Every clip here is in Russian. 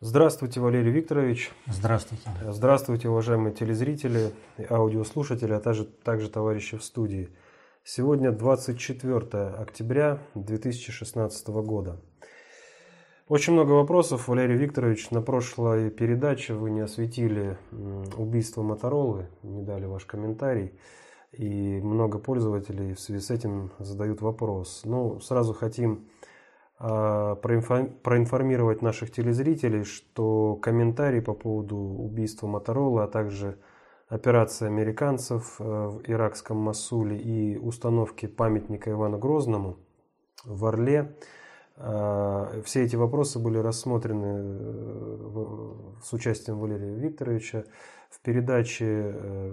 Здравствуйте, Валерий Викторович. Здравствуйте. Здравствуйте, уважаемые телезрители, аудиослушатели, а также, также товарищи в студии. Сегодня 24 октября 2016 года. Очень много вопросов, Валерий Викторович. На прошлой передаче вы не осветили убийство Моторолы, не дали ваш комментарий. И много пользователей в связи с этим задают вопрос. Ну, сразу хотим проинформировать наших телезрителей, что комментарий по поводу убийства Моторола, а также операции американцев э, в иракском Масуле и установки памятника Ивану Грозному в Орле, а, все эти вопросы были рассмотрены э, с участием Валерия Викторовича в передаче э,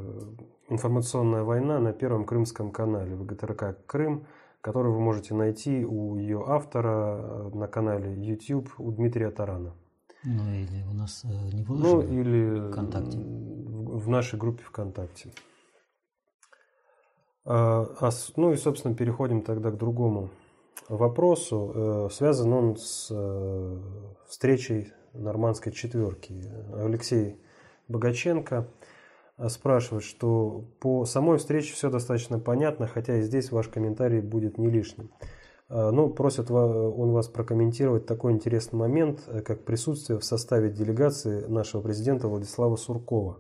«Информационная война» на Первом Крымском канале ВГТРК «Крым», которую вы можете найти у ее автора э, на канале YouTube у Дмитрия Тарана. Ну или у нас э, не выложено Ну или ВКонтакте. в нашей группе ВКонтакте. А, а ну и, собственно, переходим тогда к другому вопросу. Э, связан он с встречей нормандской четверки. Алексей Богаченко – спрашивает, что по самой встрече все достаточно понятно, хотя и здесь ваш комментарий будет не лишним. А, ну, просит он вас прокомментировать такой интересный момент, э, как присутствие в составе делегации нашего президента Владислава Суркова,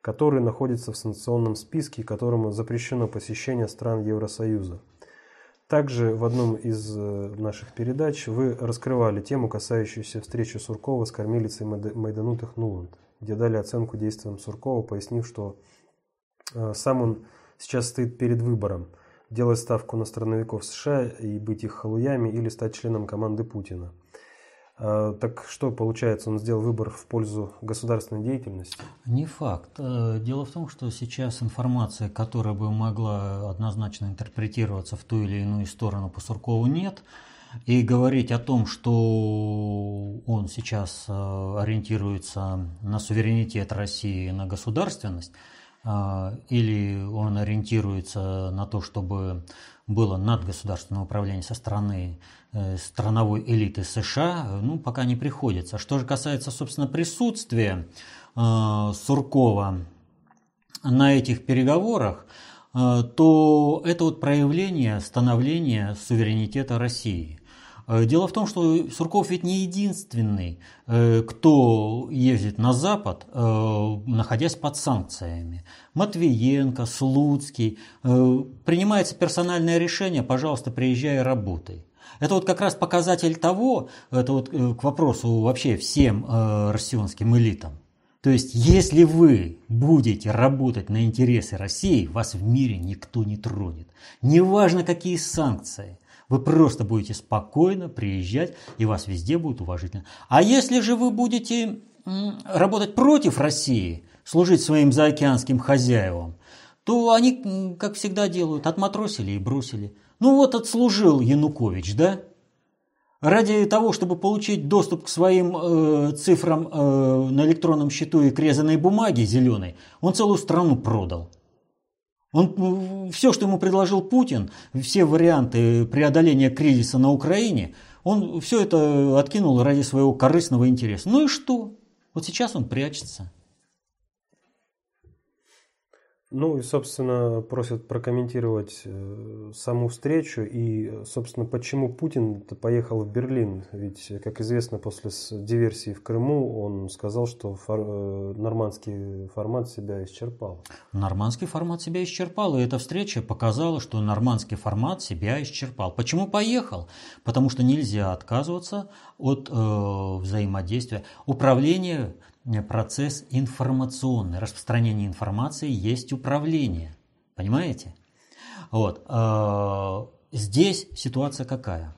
который находится в санкционном списке, которому запрещено посещение стран Евросоюза. Также в одном из э, наших передач вы раскрывали тему, касающуюся встречи Суркова с кормилицей Майданутых Нуланд где дали оценку действиям Суркова, пояснив, что э, сам он сейчас стоит перед выбором – делать ставку на страновиков США и быть их халуями или стать членом команды Путина. Э, так что получается, он сделал выбор в пользу государственной деятельности? Не факт. Э, дело в том, что сейчас информация, которая бы могла однозначно интерпретироваться в ту или иную сторону по Суркову, нет – и говорить о том, что он сейчас э, ориентируется на суверенитет России, на государственность, э, или он ориентируется на то, чтобы было надгосударственное управление со стороны э, страновой элиты США, ну, пока не приходится. Что же касается, собственно, присутствия Суркова на этих переговорах, то это вот проявление становления суверенитета России. Э, дело в том, что Сурков ведь не единственный, э, кто ездит на Запад, э, находясь под санкциями. Матвиенко, Слуцкий. Принимается персональное решение, пожалуйста, приезжай и работай. Это вот как раз показатель того, это вот к вопросу вообще всем россионским элитам. То есть, если вы будете работать на интересы России, вас в мире никто не тронет. Неважно, какие санкции. Вы просто будете спокойно приезжать, и вас везде будут уважительно. А если же вы будете работать против России, служить своим заокеанским хозяевам, то они, как всегда делают, отматросили и бросили. Ну вот отслужил Янукович, да? Ради того, чтобы получить доступ к своим э, цифрам э, на электронном счету и к резаной бумаге зеленой, он целую страну продал. Он, все, что ему предложил Путин, все варианты преодоления кризиса на Украине, он все это откинул ради своего корыстного интереса. Ну и что? Вот сейчас он прячется. Ну и, собственно, просят прокомментировать э, саму встречу и, собственно, почему Путин поехал в Берлин. Ведь, как известно, после диверсии в Крыму он сказал, что фор, э, нормандский формат себя исчерпал. Нормандский формат себя исчерпал, и эта встреча показала, что нормандский формат себя исчерпал. Почему поехал? Потому что нельзя отказываться от э, взаимодействия. Управление процесс информационный. Распространение информации есть управление. Понимаете? Вот. А, здесь ситуация какая?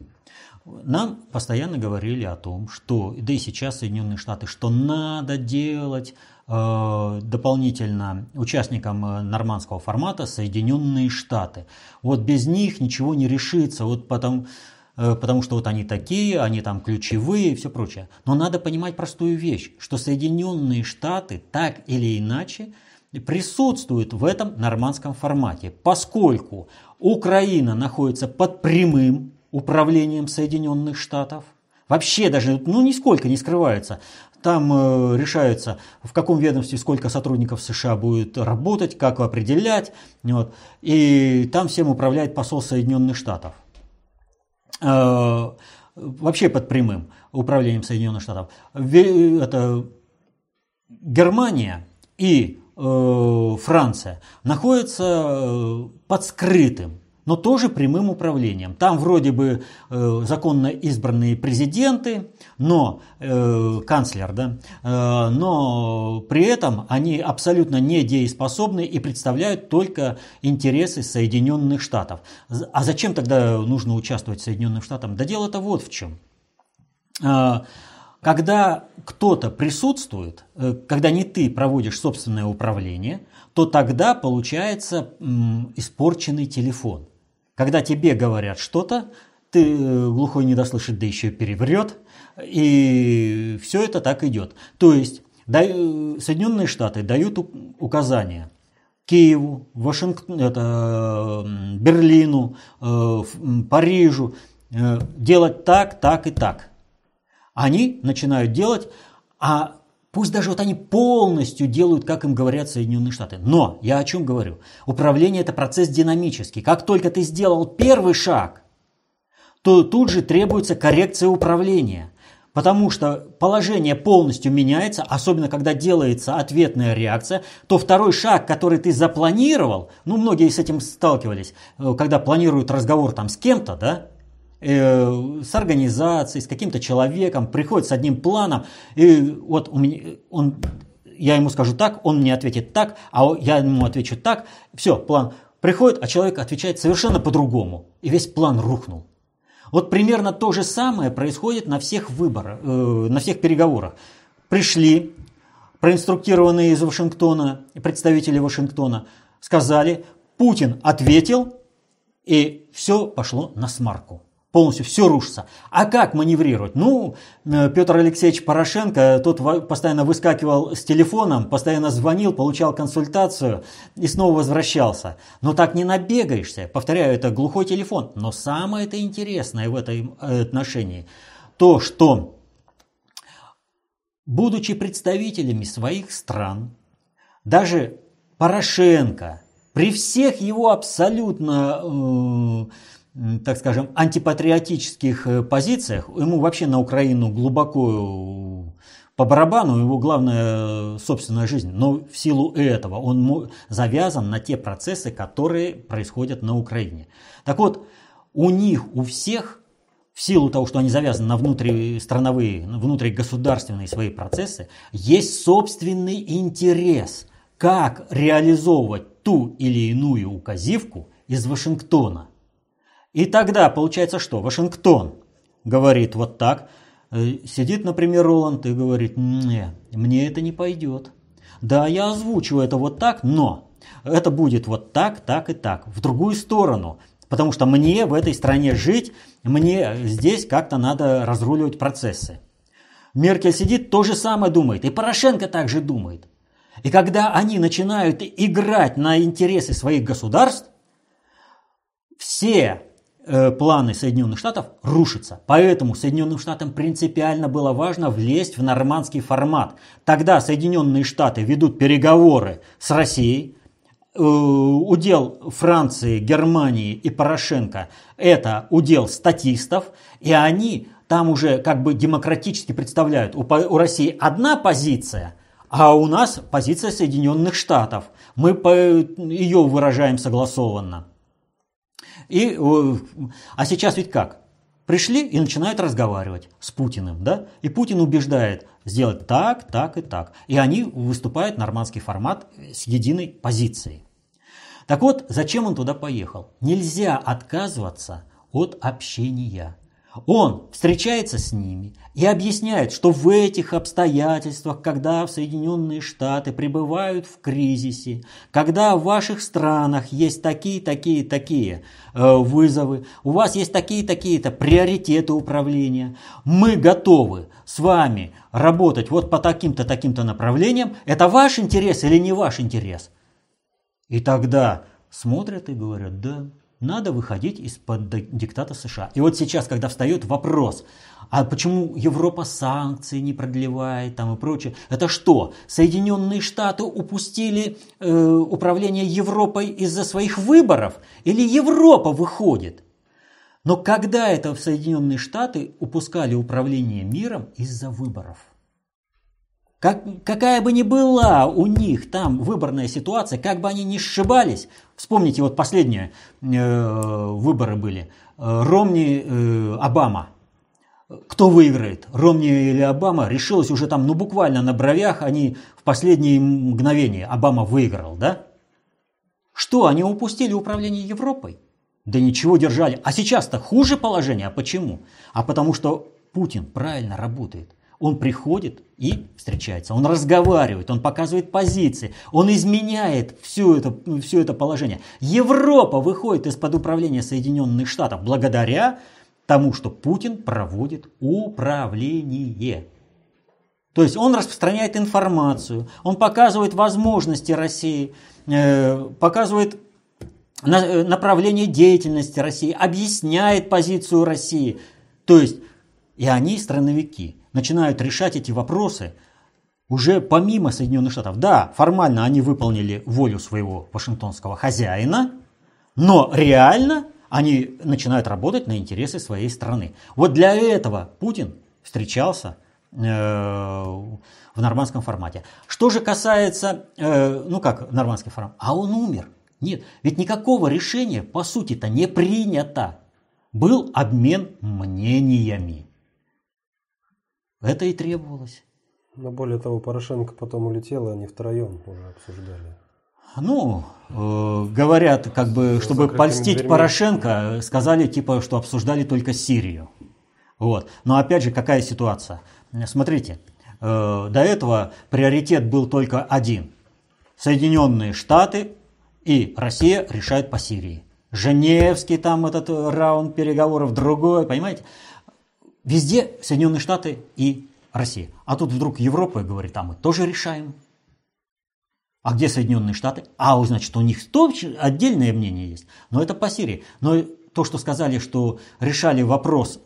Нам постоянно говорили о том, что, да и сейчас Соединенные Штаты, что надо делать э, дополнительно участникам э, нормандского формата Соединенные Штаты. Вот без них ничего не решится. Вот потом, Э, потому что вот они такие, они там ключевые и все прочее. Но надо понимать простую вещь, что Соединенные Штаты так или иначе присутствуют в этом нормандском формате, поскольку Украина находится под прямым управлением Соединенных Штатов, вообще даже ну, нисколько не скрывается. там э, решается, в каком ведомстве сколько сотрудников США будет работать, как определять. Вот. И там всем управляет посол Соединенных Штатов. Э, вообще под прямым управлением Соединенных Штатов. Это Германия и э, Франция находятся под скрытым но тоже прямым управлением. Там вроде бы э, законно избранные президенты, но э, канцлер, да, э, но при этом они абсолютно недееспособны и представляют только интересы Соединенных Штатов. А зачем тогда нужно участвовать Соединенным Штатам? Да дело-то вот в чем. Э, когда кто-то присутствует, э, когда не ты проводишь собственное управление, то тогда получается испорченный телефон. Когда тебе говорят что-то, ты э, глухой не дослышит, да еще переврет, и все это так идет. То есть э, Соединенные Штаты дают указания Киеву, Вашингтону, это, Берлину, э, Парижу делать так, так и так. Они начинают делать, а Пусть даже вот они полностью делают, как им говорят Соединенные Штаты. Но я о чем говорю? Управление это процесс динамический. Как только ты сделал первый шаг, то тут же требуется коррекция управления. Потому что положение полностью меняется, особенно когда делается ответная реакция, то второй шаг, который ты запланировал, ну многие с этим сталкивались, э, когда планируют разговор там с кем-то, да, Э, с организацией, с каким-то человеком, приходит с одним планом, и вот у меня, он, я ему скажу так, он мне ответит так, а я ему отвечу так, все, план приходит, а человек отвечает совершенно по-другому, и весь план рухнул. Вот примерно то же самое происходит на всех выборах, э, на всех переговорах. Пришли проинструктированные из Вашингтона, представители Вашингтона, сказали, Путин ответил, и все пошло на смарку полностью все рушится. А как маневрировать? Ну, э, Петр Алексеевич Порошенко, тот постоянно выскакивал с телефоном, постоянно звонил, получал консультацию и снова возвращался. Но так не набегаешься. Повторяю, это глухой телефон. Но самое это интересное в этом э, отношении, то, что будучи представителями своих стран, даже Порошенко, при всех его абсолютно э, так скажем, антипатриотических э, позициях, ему вообще на Украину глубоко э, по барабану, его главная э, собственная жизнь. Но в силу этого он завязан на те процессы, которые происходят на Украине. Так вот, у них, у всех, в силу того, что они завязаны на внутристрановые, внутригосударственные свои процессы, есть собственный интерес, как реализовывать ту или иную указивку из Вашингтона – и тогда получается что? Вашингтон говорит вот так, э, сидит, например, Роланд и говорит, не, мне это не пойдет. Да, я озвучу это вот так, но это будет вот так, так и так, в другую сторону. Потому что мне в этой стране жить, мне здесь как-то надо разруливать процессы. Меркель сидит, то же самое думает. И Порошенко также думает. И когда они начинают играть на интересы своих государств, все планы Соединенных Штатов рушатся. Поэтому Соединенным Штатам принципиально было важно влезть в нормандский формат. Тогда Соединенные Штаты ведут переговоры с Россией, э, удел Франции, Германии и Порошенко – это удел статистов, и они там уже как бы демократически представляют. У России одна позиция, а у нас позиция Соединенных Штатов. Мы ее выражаем согласованно. И, а сейчас ведь как? Пришли и начинают разговаривать с Путиным, да? И Путин убеждает сделать так, так и так. И они выступают нормандский формат с единой позицией. Так вот, зачем он туда поехал? Нельзя отказываться от общения. Он встречается с ними и объясняет, что в этих обстоятельствах, когда в Соединенные Штаты пребывают в кризисе, когда в ваших странах есть такие, такие, такие э, вызовы, у вас есть такие, такие-то приоритеты управления, мы готовы с вами работать вот по таким-то, таким-то направлениям, это ваш интерес или не ваш интерес? И тогда смотрят и говорят, да, надо выходить из-под диктата США. И вот сейчас, когда встает вопрос, а почему Европа санкции не продлевает там и прочее, это что, Соединенные Штаты упустили э, управление Европой из-за своих выборов? Или Европа выходит? Но когда это в Соединенные Штаты упускали управление миром из-за выборов? Как, какая бы ни была у них там выборная ситуация, как бы они ни сшибались, вспомните, вот последние э, выборы были, э, Ромни, э, Обама. Кто выиграет, Ромни или Обама, решилось уже там, ну буквально на бровях, они в последние мгновения, Обама выиграл, да? Что, они упустили управление Европой? Да ничего держали. А сейчас-то хуже положение. А почему? А потому что Путин правильно работает. Он приходит и встречается, он разговаривает, он показывает позиции, он изменяет все это, все это положение. Европа выходит из-под управления Соединенных Штатов благодаря тому, что Путин проводит управление. То есть он распространяет информацию, он показывает возможности России, э, показывает э, направление деятельности России, объясняет позицию России. То есть и они страновики начинают решать эти вопросы уже помимо Соединенных Штатов. Да, формально они выполнили волю своего вашингтонского хозяина, но реально они начинают работать на интересы своей страны. Вот для этого Путин встречался э, в нормандском формате. Что же касается, э, ну как нормандский формат, а он умер. Нет, ведь никакого решения по сути-то не принято. Был обмен мнениями. Это и требовалось. Но более того, Порошенко потом улетел, и они втроем уже обсуждали. Ну, э, говорят, как бы, чтобы польстить дверьми. Порошенко, сказали, типа, что обсуждали только Сирию. Вот. Но опять же, какая ситуация? Смотрите, э, до этого приоритет был только один. Соединенные Штаты и Россия решают по Сирии. Женевский там этот раунд переговоров, другой, понимаете? Везде Соединенные Штаты и Россия. А тут вдруг Европа говорит, а мы тоже решаем. А где Соединенные Штаты? А, значит, у них то отдельное мнение есть. Но это по Сирии. Но то, что сказали, что решали вопрос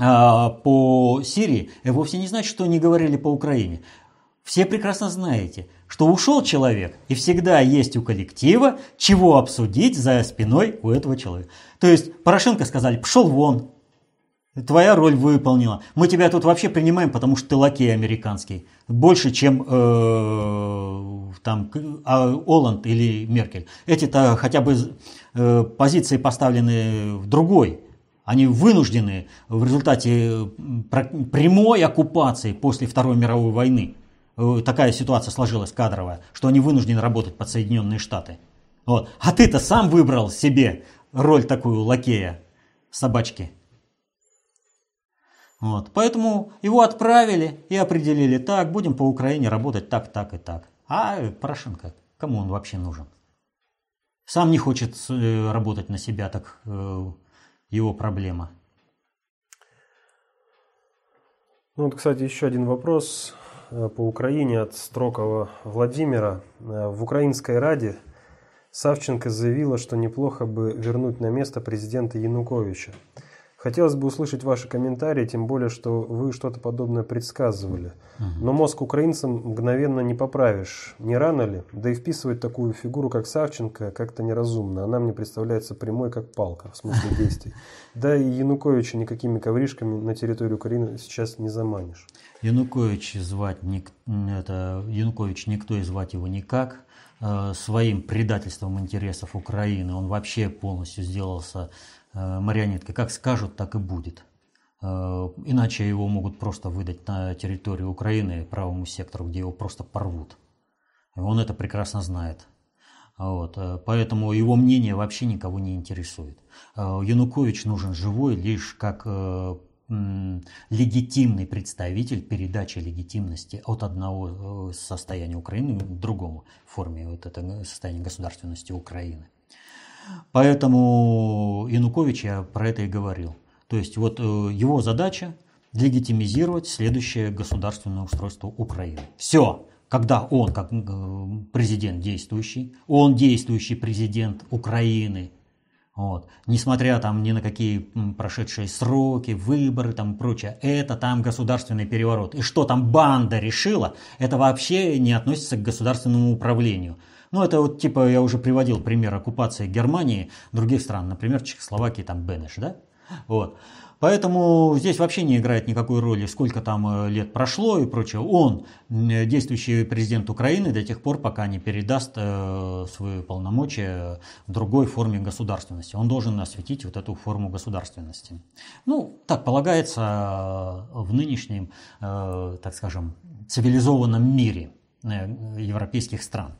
а, по Сирии, вовсе не значит, что не говорили по Украине. Все прекрасно знаете, что ушел человек, и всегда есть у коллектива, чего обсудить за спиной у этого человека. То есть Порошенко сказали, пошел вон, Твоя роль выполнила. Мы тебя тут вообще принимаем, потому что ты лакей американский. Больше, чем э, там а, Оланд или Меркель. Эти-то хотя бы э, позиции поставлены в другой. Они вынуждены в результате прямой оккупации после Второй мировой войны. Э, такая ситуация сложилась кадровая, что они вынуждены работать под Соединенные Штаты. Вот. А ты-то сам выбрал себе роль такую лакея собачки. Вот. Поэтому его отправили и определили, так, будем по Украине работать так, так и так. А Порошенко, кому он вообще нужен? Сам не хочет э, работать на себя, так э, его проблема. Ну вот, кстати, еще один вопрос э, по Украине от Строкова Владимира. В Украинской Раде Савченко заявила, что неплохо бы вернуть на место президента Януковича. Хотелось бы услышать ваши комментарии, тем более, что вы что-то подобное предсказывали. Но мозг украинцам мгновенно не поправишь. Не рано ли? Да и вписывать такую фигуру, как Савченко, как-то неразумно. Она мне представляется прямой, как палка, в смысле действий. Да и Януковича никакими ковришками на территорию Украины сейчас не заманишь. Янукович звать ник... это Янукович никто и звать его никак. Э, своим предательством интересов Украины он вообще полностью сделался Э, марионеткой. Как скажут, так и будет. Э, иначе его могут просто выдать на территорию Украины правому сектору, где его просто порвут. Он это прекрасно знает. Вот. Э, поэтому его мнение вообще никого не интересует. Янукович нужен живой лишь как легитимный представитель передачи легитимности от одного состояния Украины к другому форме вот это состояние государственности Украины. Поэтому Янукович я про это и говорил. То есть вот э, его задача легитимизировать следующее государственное устройство Украины. Все. Когда он, как э, президент действующий, он действующий президент Украины, Вот. Несмотря там ни на какие прошедшие сроки, выборы там и прочее, это там государственный переворот. И что там банда решила, это вообще не относится к государственному управлению. Ну, это вот типа, я уже приводил пример оккупации Германии, других стран, например, Чехословакии, там Бенеш, да? Вот. Поэтому здесь вообще не играет никакой роли, сколько там э, лет прошло и прочее. Он, действующий президент Украины, до тех пор, пока не передаст э, свои полномочия в другой форме государственности. Он должен осветить вот эту форму государственности. Ну, так полагается в нынешнем, э, так скажем, цивилизованном мире европейских стран.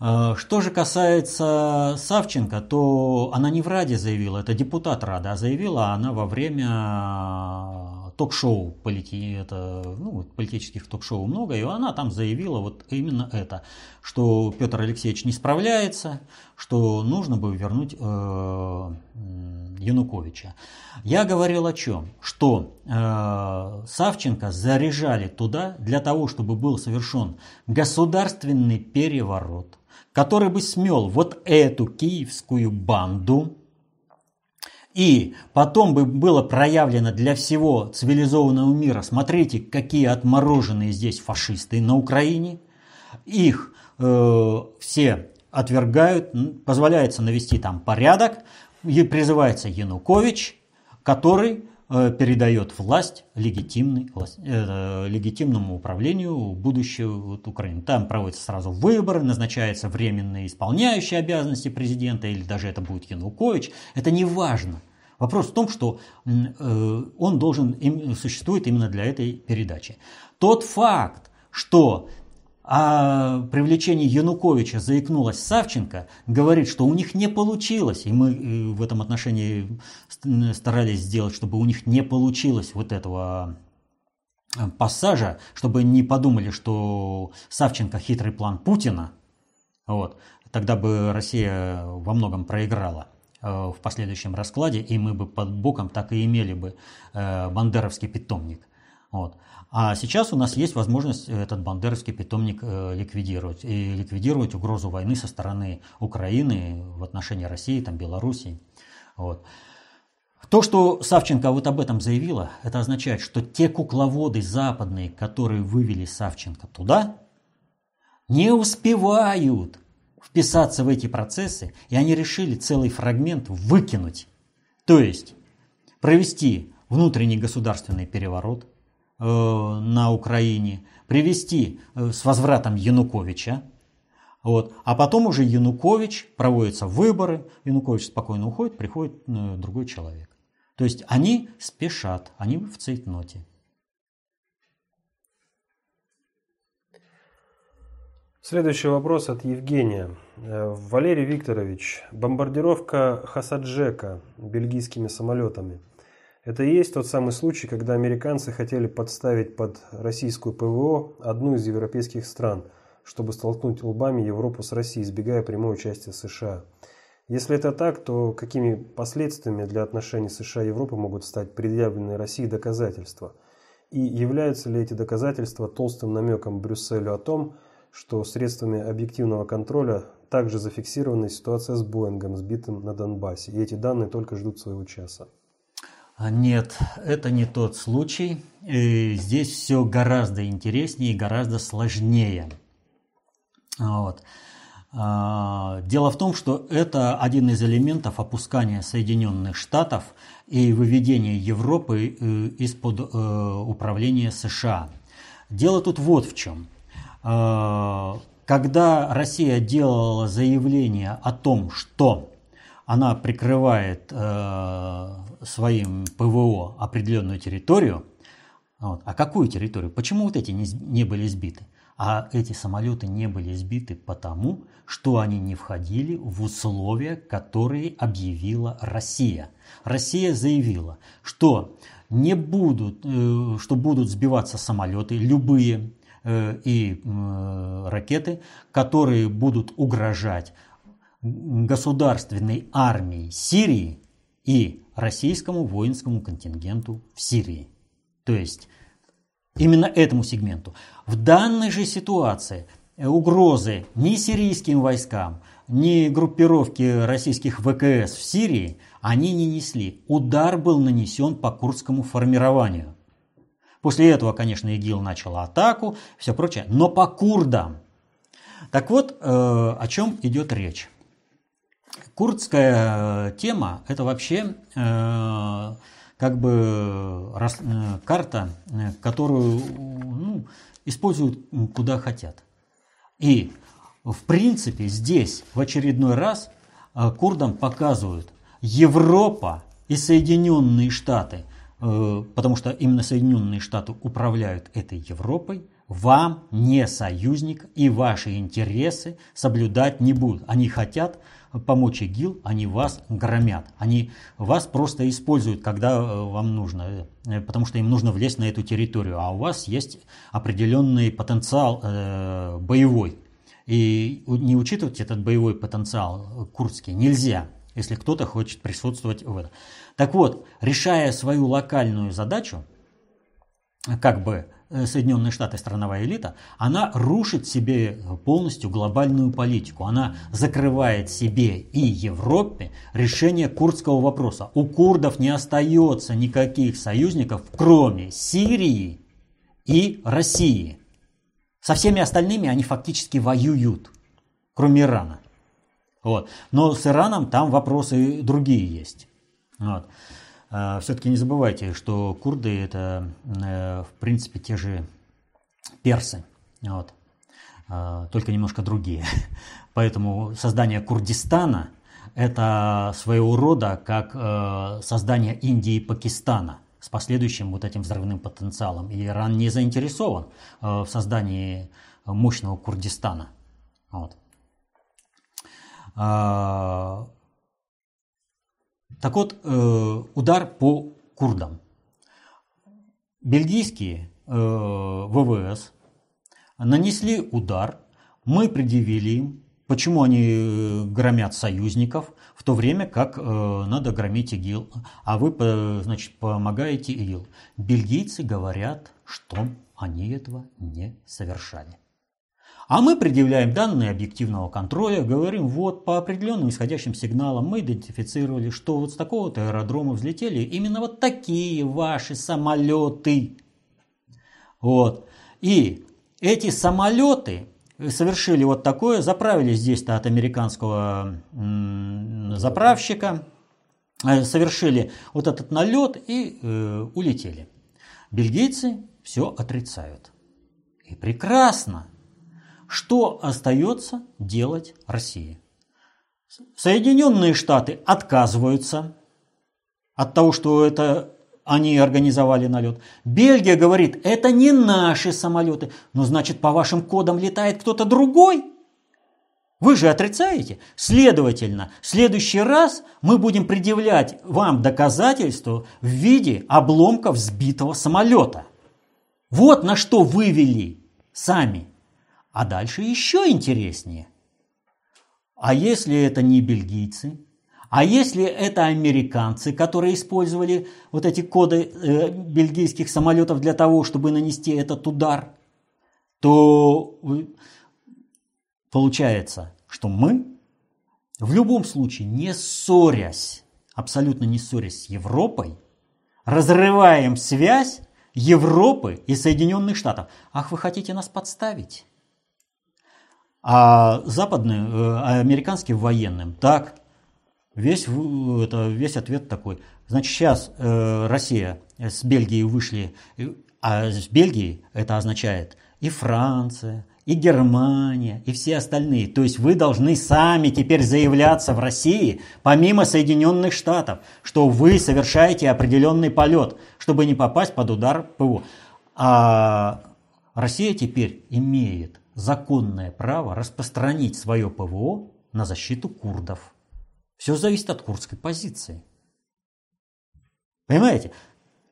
Э, что же касается Савченко, то она не в Раде заявила, это депутат Рада, а заявила она во время ток-шоу, полити, это, ну, политических ток-шоу много, и она там заявила вот именно это, что Петр Алексеевич не справляется, что нужно бы вернуть э, Януковича. Я говорил о чем? Что э, Савченко заряжали туда для того, чтобы был совершен государственный переворот, который бы смел вот эту киевскую банду, и потом бы было проявлено для всего цивилизованного мира, смотрите, какие отмороженные здесь фашисты на Украине, их э, все отвергают, позволяется навести там порядок, и призывается Янукович, который передает власть легитимной, э, легитимному управлению будущего вот, Украины. Там проводятся сразу выборы, назначается временный исполняющий обязанности президента, или даже это будет Янукович. Это не важно. Вопрос в том, что э, он должен, существует именно для этой передачи. Тот факт, что о привлечении Януковича заикнулась Савченко, говорит, что у них не получилось, и мы в этом отношении старались сделать, чтобы у них не получилось вот этого э, пассажа, чтобы не подумали, что Савченко хитрый план Путина, вот, тогда бы Россия во многом проиграла э, в последующем раскладе, и мы бы под боком так и имели бы бандеровский питомник. Вот. А сейчас у нас есть возможность этот бандеровский питомник э, ликвидировать. И ликвидировать угрозу войны со стороны Украины в отношении России, там, Белоруссии. Вот. То, что Савченко вот об этом заявила, это означает, что те кукловоды западные, которые вывели Савченко туда, не успевают вписаться в эти процессы, и они решили целый фрагмент выкинуть. То есть провести внутренний государственный переворот – Э, на Украине, привести э, с возвратом Януковича, вот. А потом уже Янукович, проводятся выборы, Янукович спокойно уходит, приходит э, другой человек. То есть они спешат, они в цейтноте. Следующий вопрос от Евгения. Валерий Викторович, бомбардировка Хасаджека бельгийскими самолетами – это и есть тот самый случай, когда американцы хотели подставить под российскую ПВО одну из европейских стран, чтобы столкнуть лбами Европу с Россией, избегая прямой участия США. Если это так, то какими последствиями для отношений США и Европы могут стать предъявленные России доказательства? И являются ли эти доказательства толстым намеком Брюсселю о том, что средствами объективного контроля также зафиксирована ситуация с Боингом, сбитым на Донбассе, и эти данные только ждут своего часа? А нет, это не тот случай. И здесь все гораздо интереснее и гораздо сложнее. Вот. А, дело в том, что это один из элементов опускания Соединенных Штатов и выведения Европы э, из-под э, управления США. Дело тут вот в чем. А, когда Россия делала заявление о том, что она прикрывает э, своим ПВО определенную территорию, вот, а какую территорию? Почему вот эти не, не были сбиты? А эти самолеты не были сбиты потому, что они не входили в условия, которые объявила Россия. Россия заявила, что не будут, э, что будут сбиваться самолеты любые э, и э, ракеты, которые будут угрожать государственной армии Сирии и российскому воинскому контингенту в Сирии. То есть именно этому сегменту. В данной же ситуации угрозы ни сирийским войскам, ни группировки российских ВКС в Сирии они не несли. Удар был нанесен по курдскому формированию. После этого, конечно, ИГИЛ начал атаку, все прочее, но по курдам. Так вот, э, о чем идет речь. Курдская э, тема – это вообще э, как бы карта, которую ну, используют куда хотят. И, в принципе, здесь в очередной раз курдам показывают Европа и Соединенные Штаты, потому что именно Соединенные Штаты управляют этой Европой – вам не союзник и ваши интересы соблюдать не будут. Они хотят помочь ИГИЛ, они вас громят. Они вас просто используют, когда э, вам нужно, э, потому что им нужно влезть на эту территорию. А у вас есть определенный потенциал э, боевой. И не учитывать этот боевой потенциал курдский нельзя, если кто-то хочет присутствовать в этом. Так вот, решая свою локальную задачу, как бы Э, Соединенные Штаты страновая элита, она рушит себе полностью глобальную политику. Она закрывает себе и Европе решение курдского вопроса. У курдов не остается никаких союзников, кроме Сирии и России. Со всеми остальными они фактически воюют, кроме Ирана. Вот. Но с Ираном там вопросы другие есть. Вот. А, Все-таки не забывайте, что курды это э, в принципе те же персы, вот. А, только немножко другие. Поэтому создание Курдистана это своего рода как э, создание Индии и Пакистана с последующим вот этим взрывным потенциалом. И Иран не заинтересован э, в создании мощного Курдистана. Вот. Так вот, э, удар по курдам. Бельгийские э, ВВС нанесли удар, мы предъявили им, почему они э, громят союзников, в то время как надо громить ИГИЛ, а вы, значит, помогаете ИГИЛ. Бельгийцы говорят, что они этого не совершали. А мы предъявляем данные объективного контроля, говорим, вот по определенным исходящим сигналам мы идентифицировали, что вот с такого-то аэродрома взлетели именно вот такие ваши самолеты. Вот. И эти самолеты совершили вот такое, заправили здесь-то от американского заправщика, э, совершили вот этот налет и э, улетели. Бельгийцы все отрицают. И прекрасно. Что остается делать России? Соединенные Штаты отказываются от того, что это они организовали налет. Бельгия говорит, это не наши самолеты. Но значит, по вашим кодам летает кто-то другой? Вы же отрицаете. Следовательно, в следующий раз мы будем предъявлять вам доказательства в виде обломков сбитого самолета. Вот на что вывели сами. А дальше еще интереснее. А если это не бельгийцы? А если это американцы, которые использовали вот эти коды э, бельгийских самолетов для того, чтобы нанести этот удар, то получается, что мы в любом случае, не ссорясь, абсолютно не ссорясь с Европой, разрываем связь Европы и Соединенных Штатов. Ах, вы хотите нас подставить? А западным, э, американским военным так. Весь, это, весь ответ такой. Значит, сейчас э, Россия с Бельгией вышли, а с Бельгией это означает и Франция, и Германия, и все остальные. То есть вы должны сами теперь заявляться в России, помимо Соединенных Штатов, что вы совершаете определенный полет, чтобы не попасть под удар ПВО. А Россия теперь имеет законное право распространить свое ПВО на защиту курдов. Все зависит от курдской позиции. Понимаете?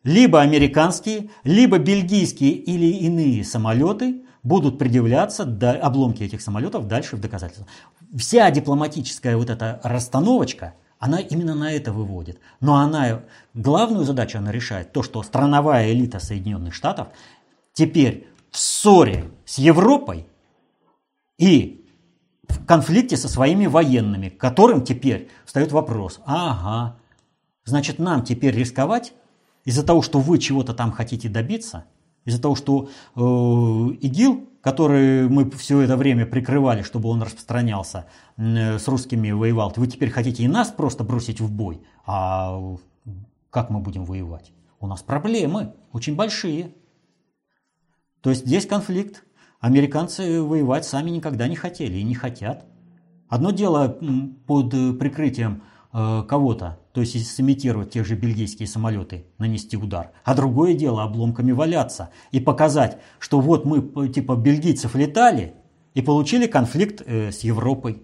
Либо американские, либо бельгийские или иные самолеты будут предъявляться, обломки этих самолетов дальше в доказательство. Вся дипломатическая вот эта расстановочка, она именно на это выводит. Но она, главную задачу она решает, то, что страновая элита Соединенных Штатов теперь в ссоре с Европой и в конфликте со своими военными, которым теперь встает вопрос, ага, значит нам теперь рисковать из-за того, что вы чего-то там хотите добиться, из-за того, что э, ИГИЛ, который мы все это время прикрывали, чтобы он распространялся, э, с русскими воевал, вы теперь хотите и нас просто бросить в бой, а как мы будем воевать? У нас проблемы очень большие. То есть здесь конфликт. Американцы воевать сами никогда не хотели и не хотят. Одно дело под прикрытием э, кого-то, то есть сымитировать те же бельгийские самолеты, нанести удар. А другое дело обломками валяться и показать, что вот мы типа бельгийцев летали и получили конфликт э, с Европой.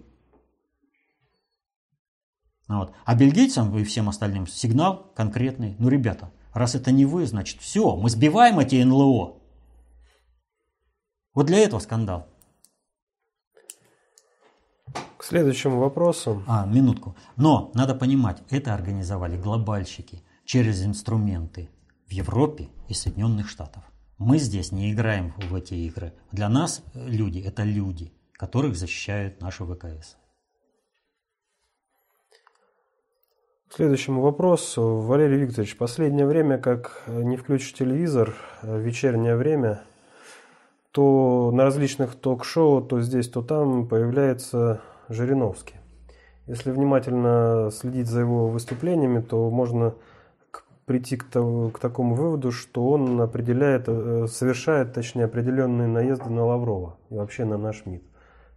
Вот. А бельгийцам и всем остальным сигнал конкретный. Ну, ребята, раз это не вы, значит все, мы сбиваем эти НЛО. Вот для этого скандал. К следующему вопросу. А, минутку. Но надо понимать, это организовали глобальщики через инструменты в Европе и Соединенных Штатах. Мы здесь не играем в эти игры. Для нас люди – это люди, которых защищают наши ВКС. К следующему вопросу. Валерий Викторович, последнее время, как не включишь телевизор, в вечернее время, то на различных ток-шоу, то здесь, то там появляется Жириновский. Если внимательно следить за его выступлениями, то можно прийти к, того, к такому выводу, что он определяет, э, совершает, точнее, определенные наезды на Лаврова и вообще на наш МИД.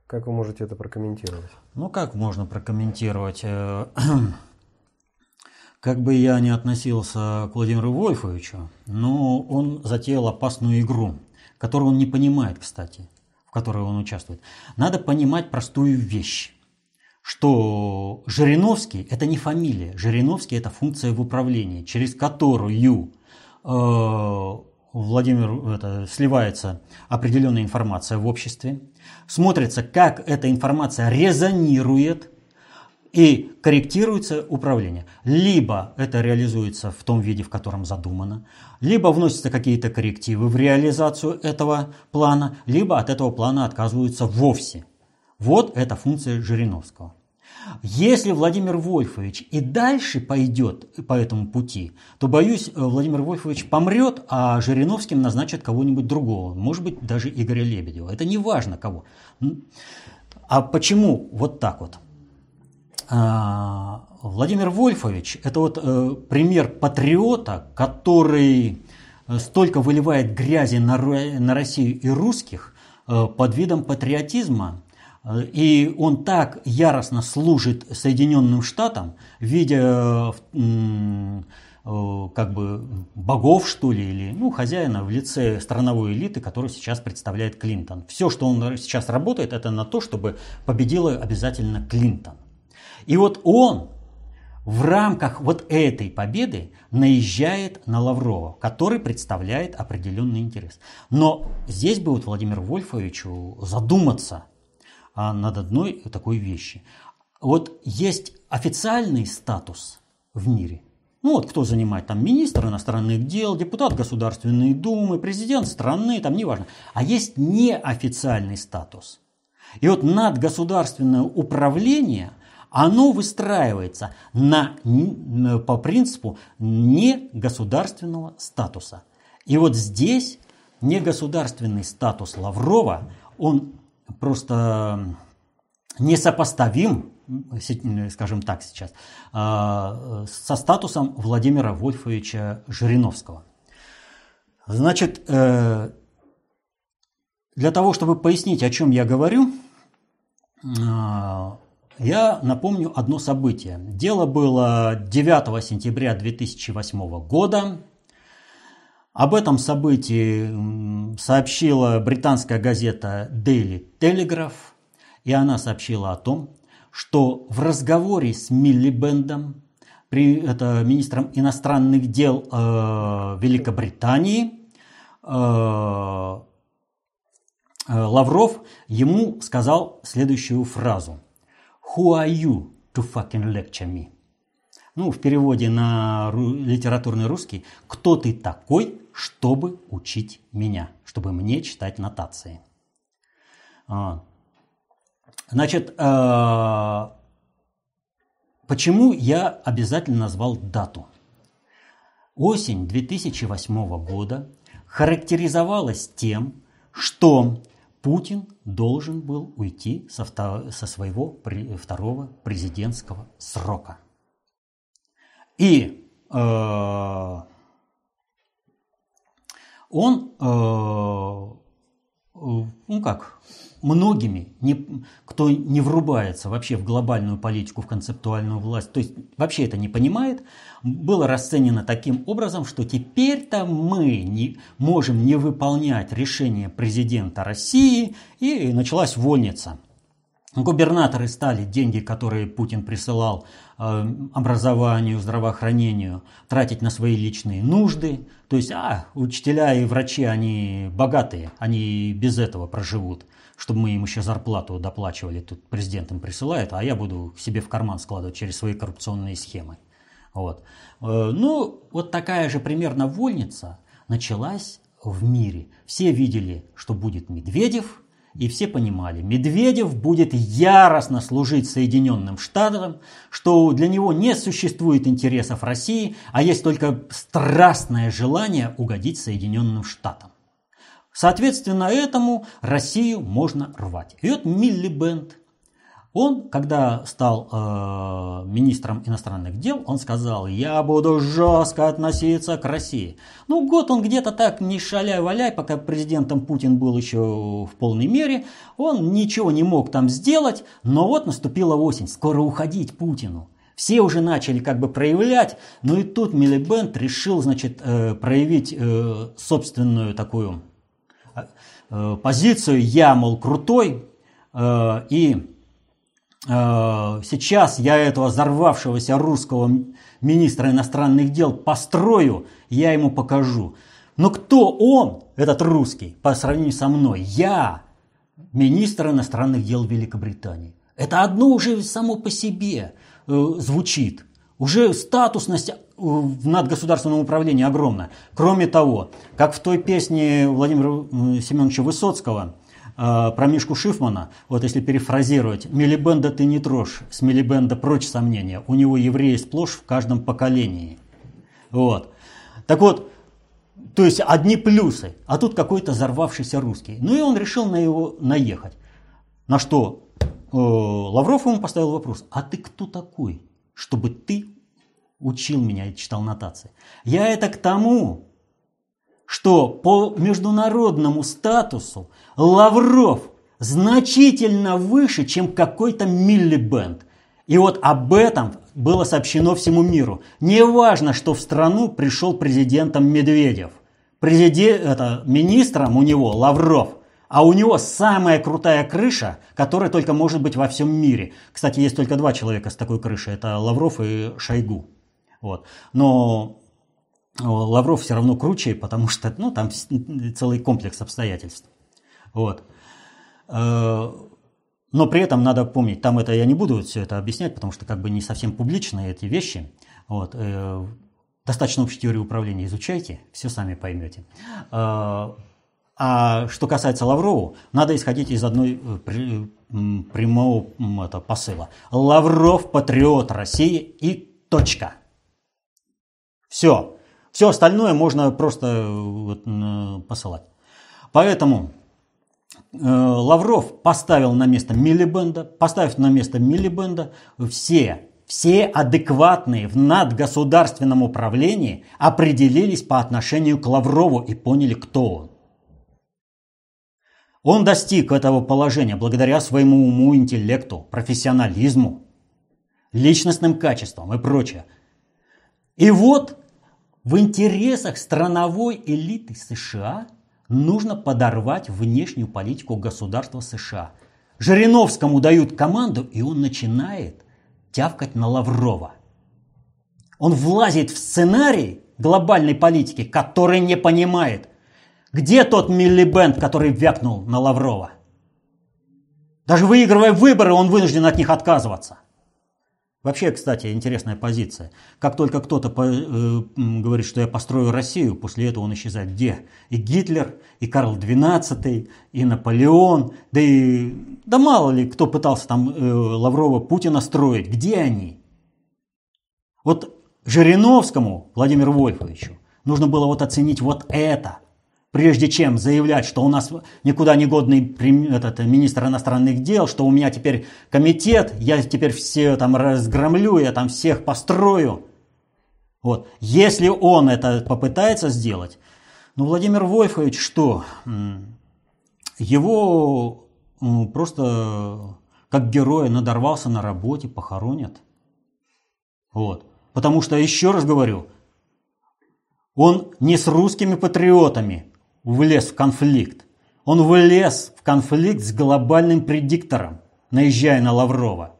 Как вы можете это прокомментировать? Ну, как можно прокомментировать? Э, как бы я ни относился к Владимиру Вольфовичу, но он затеял опасную игру, которую он не понимает, кстати которой он участвует, надо понимать простую вещь, что Жириновский – это не фамилия, Жириновский – это функция в управлении, через которую э, Владимир это, сливается определенная информация в обществе, смотрится, как эта информация резонирует и корректируется управление. Либо это реализуется в том виде, в котором задумано, либо вносятся какие-то коррективы в реализацию этого плана, либо от этого плана отказываются вовсе. Вот это функция Жириновского. Если Владимир Вольфович и дальше пойдет по этому пути, то, боюсь, Владимир Вольфович помрет, а Жириновским назначат кого-нибудь другого, может быть, даже Игоря Лебедева. Это не важно кого. А почему вот так вот? А, Владимир Вольфович – это вот э, пример патриота, который э, столько выливает грязи на, Россию и русских э, под видом патриотизма, и он так яростно служит Соединенным Штатам, видя как бы богов, что ли, или ну, хозяина в лице страновой элиты, которую сейчас представляет Клинтон. Все, что он сейчас работает, это на то, чтобы победила обязательно Клинтон. И вот он в рамках вот этой победы наезжает на Лаврова, который представляет определенный интерес. Но здесь бы вот Владимиру Вольфовичу задуматься а, над одной такой вещи. Вот есть официальный статус в мире. Ну вот кто занимает там министр иностранных дел, депутат Государственной Думы, президент страны, там неважно. А есть неофициальный статус. И вот надгосударственное управление – оно выстраивается на, по принципу негосударственного статуса. И вот здесь негосударственный статус Лаврова, он просто несопоставим, скажем так сейчас, а, со статусом Владимира Вольфовича Жириновского. Значит, э, для того, чтобы пояснить, о чем я говорю, а, я напомню одно событие. Дело было 9 сентября 2008 года. Об этом событии сообщила британская газета Daily Telegraph, и она сообщила о том, что в разговоре с Милли Бендом, это министром иностранных дел э, Великобритании, э, э, Лавров ему сказал следующую фразу. Who are you to fucking lecture me? Ну, в переводе на литературный русский, кто ты такой, чтобы учить меня, чтобы мне читать нотации. А. Значит, э, почему я обязательно назвал дату? Осень 2008 года характеризовалась тем, что Путин должен был уйти со, со своего второго президентского срока. И э, он, э, ну как, многими, не, кто не врубается вообще в глобальную политику, в концептуальную власть, то есть вообще это не понимает, было расценено таким образом, что теперь-то мы не, можем не выполнять решение президента России, и началась вольница. Губернаторы стали деньги, которые Путин присылал э, образованию, здравоохранению, тратить на свои личные нужды. То есть, а, учителя и врачи, они богатые, они без этого проживут чтобы мы им еще зарплату доплачивали, тут президент им присылает, а я буду себе в карман складывать через свои коррупционные схемы. Вот. Э, ну, вот такая же примерно вольница началась в мире. Все видели, что будет Медведев, и все понимали, Медведев будет яростно служить Соединенным Штатам, что для него не существует интересов России, а есть только страстное желание угодить Соединенным Штатам. Соответственно этому Россию можно рвать. И вот Миллибенд, он, когда стал э, министром иностранных дел, он сказал, я буду жестко относиться к России. Ну, год он где-то так не шаляй-валяй, пока президентом Путин был еще в полной мере, он ничего не мог там сделать, но вот наступила осень, скоро уходить Путину. Все уже начали как бы проявлять, но и тут Милибенд решил, значит, э, проявить э, собственную такую позицию «я, мол, крутой», э, и э, сейчас я этого взорвавшегося русского министра иностранных дел построю, я ему покажу. Но кто он, этот русский, по сравнению со мной? Я, министр иностранных дел Великобритании. Это одно уже само по себе звучит. Уже статусность в надгосударственном управлении огромная. Кроме того, как в той песне Владимира Семеновича Высоцкого э, про Мишку Шифмана, вот если перефразировать, «Милибенда ты не трожь, с Милибенда прочь сомнения, у него евреи сплошь в каждом поколении». Вот. Так вот, то есть одни плюсы, а тут какой-то взорвавшийся русский. Ну и он решил на его наехать. На что э, Лавров ему поставил вопрос, а ты кто такой, чтобы ты учил меня и читал нотации. Я это к тому, что по международному статусу Лавров значительно выше, чем какой-то миллибенд. И вот об этом было сообщено всему миру. Не важно, что в страну пришел президентом Медведев. Президент, это, министром у него Лавров. А у него самая крутая крыша, которая только может быть во всем мире. Кстати, есть только два человека с такой крышей. Это Лавров и Шойгу. Вот. Но э, Лавров все равно круче, потому что ну, там целый комплекс обстоятельств. Вот. Э, но при этом надо помнить, там это я не буду все это объяснять, потому что как бы не совсем публичные эти вещи. Вот. Э, достаточно общей теории управления изучайте, все сами поймете. А что касается Лаврову, надо исходить из одной прямого это, посыла. Лавров патриот России и точка. Все. Все остальное можно просто э, вот, посылать. Поэтому э, Лавров поставил на место Милибенда, поставив на место Милибенда, все, все адекватные в надгосударственном управлении определились по отношению к Лаврову и поняли, кто он. Он достиг этого положения благодаря своему уму, интеллекту, профессионализму, личностным качествам и прочее. И вот в интересах страновой элиты США нужно подорвать внешнюю политику государства США. Жириновскому дают команду, и он начинает тявкать на Лаврова. Он влазит в сценарий глобальной политики, который не понимает, где тот миллибенд, который вякнул на Лаврова. Даже выигрывая выборы, он вынужден от них отказываться. Вообще, кстати, интересная позиция. Как только кто-то по, э, говорит, что я построю Россию, после этого он исчезает. Где? И Гитлер, и Карл XII, и Наполеон, да и да мало ли кто пытался там э, Лаврова Путина строить. Где они? Вот Жириновскому, Владимиру Вольфовичу, нужно было вот оценить вот это – прежде чем заявлять, что у нас никуда не годный этот, министр иностранных дел, что у меня теперь комитет, я теперь все там разгромлю, я там всех построю. Вот. Если он это попытается сделать, ну, Владимир Вольфович что? Его просто как героя надорвался на работе, похоронят. Вот. Потому что, еще раз говорю, он не с русскими патриотами влез в конфликт. Он влез в конфликт с глобальным предиктором, наезжая на Лаврова.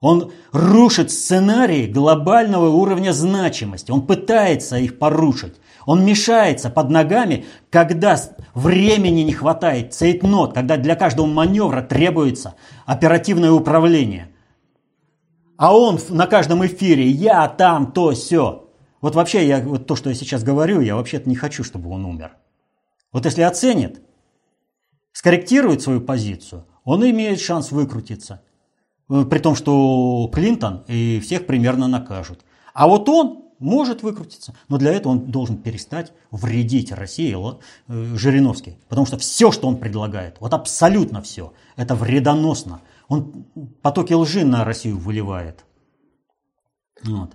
Он рушит сценарии глобального уровня значимости. Он пытается их порушить. Он мешается под ногами, когда времени не хватает, цейтнот, когда для каждого маневра требуется оперативное управление. А он на каждом эфире «я там, то, все. Вот вообще, я, вот то, что я сейчас говорю, я вообще-то не хочу, чтобы он умер. Вот если оценит, скорректирует свою позицию, он имеет шанс выкрутиться. Э, при том, что Клинтон и всех примерно накажут. А вот он может выкрутиться, но для этого он должен перестать вредить России э, Жириновский. Потому что все, что он предлагает, вот абсолютно все, это вредоносно. Он потоки лжи на Россию выливает. Вот.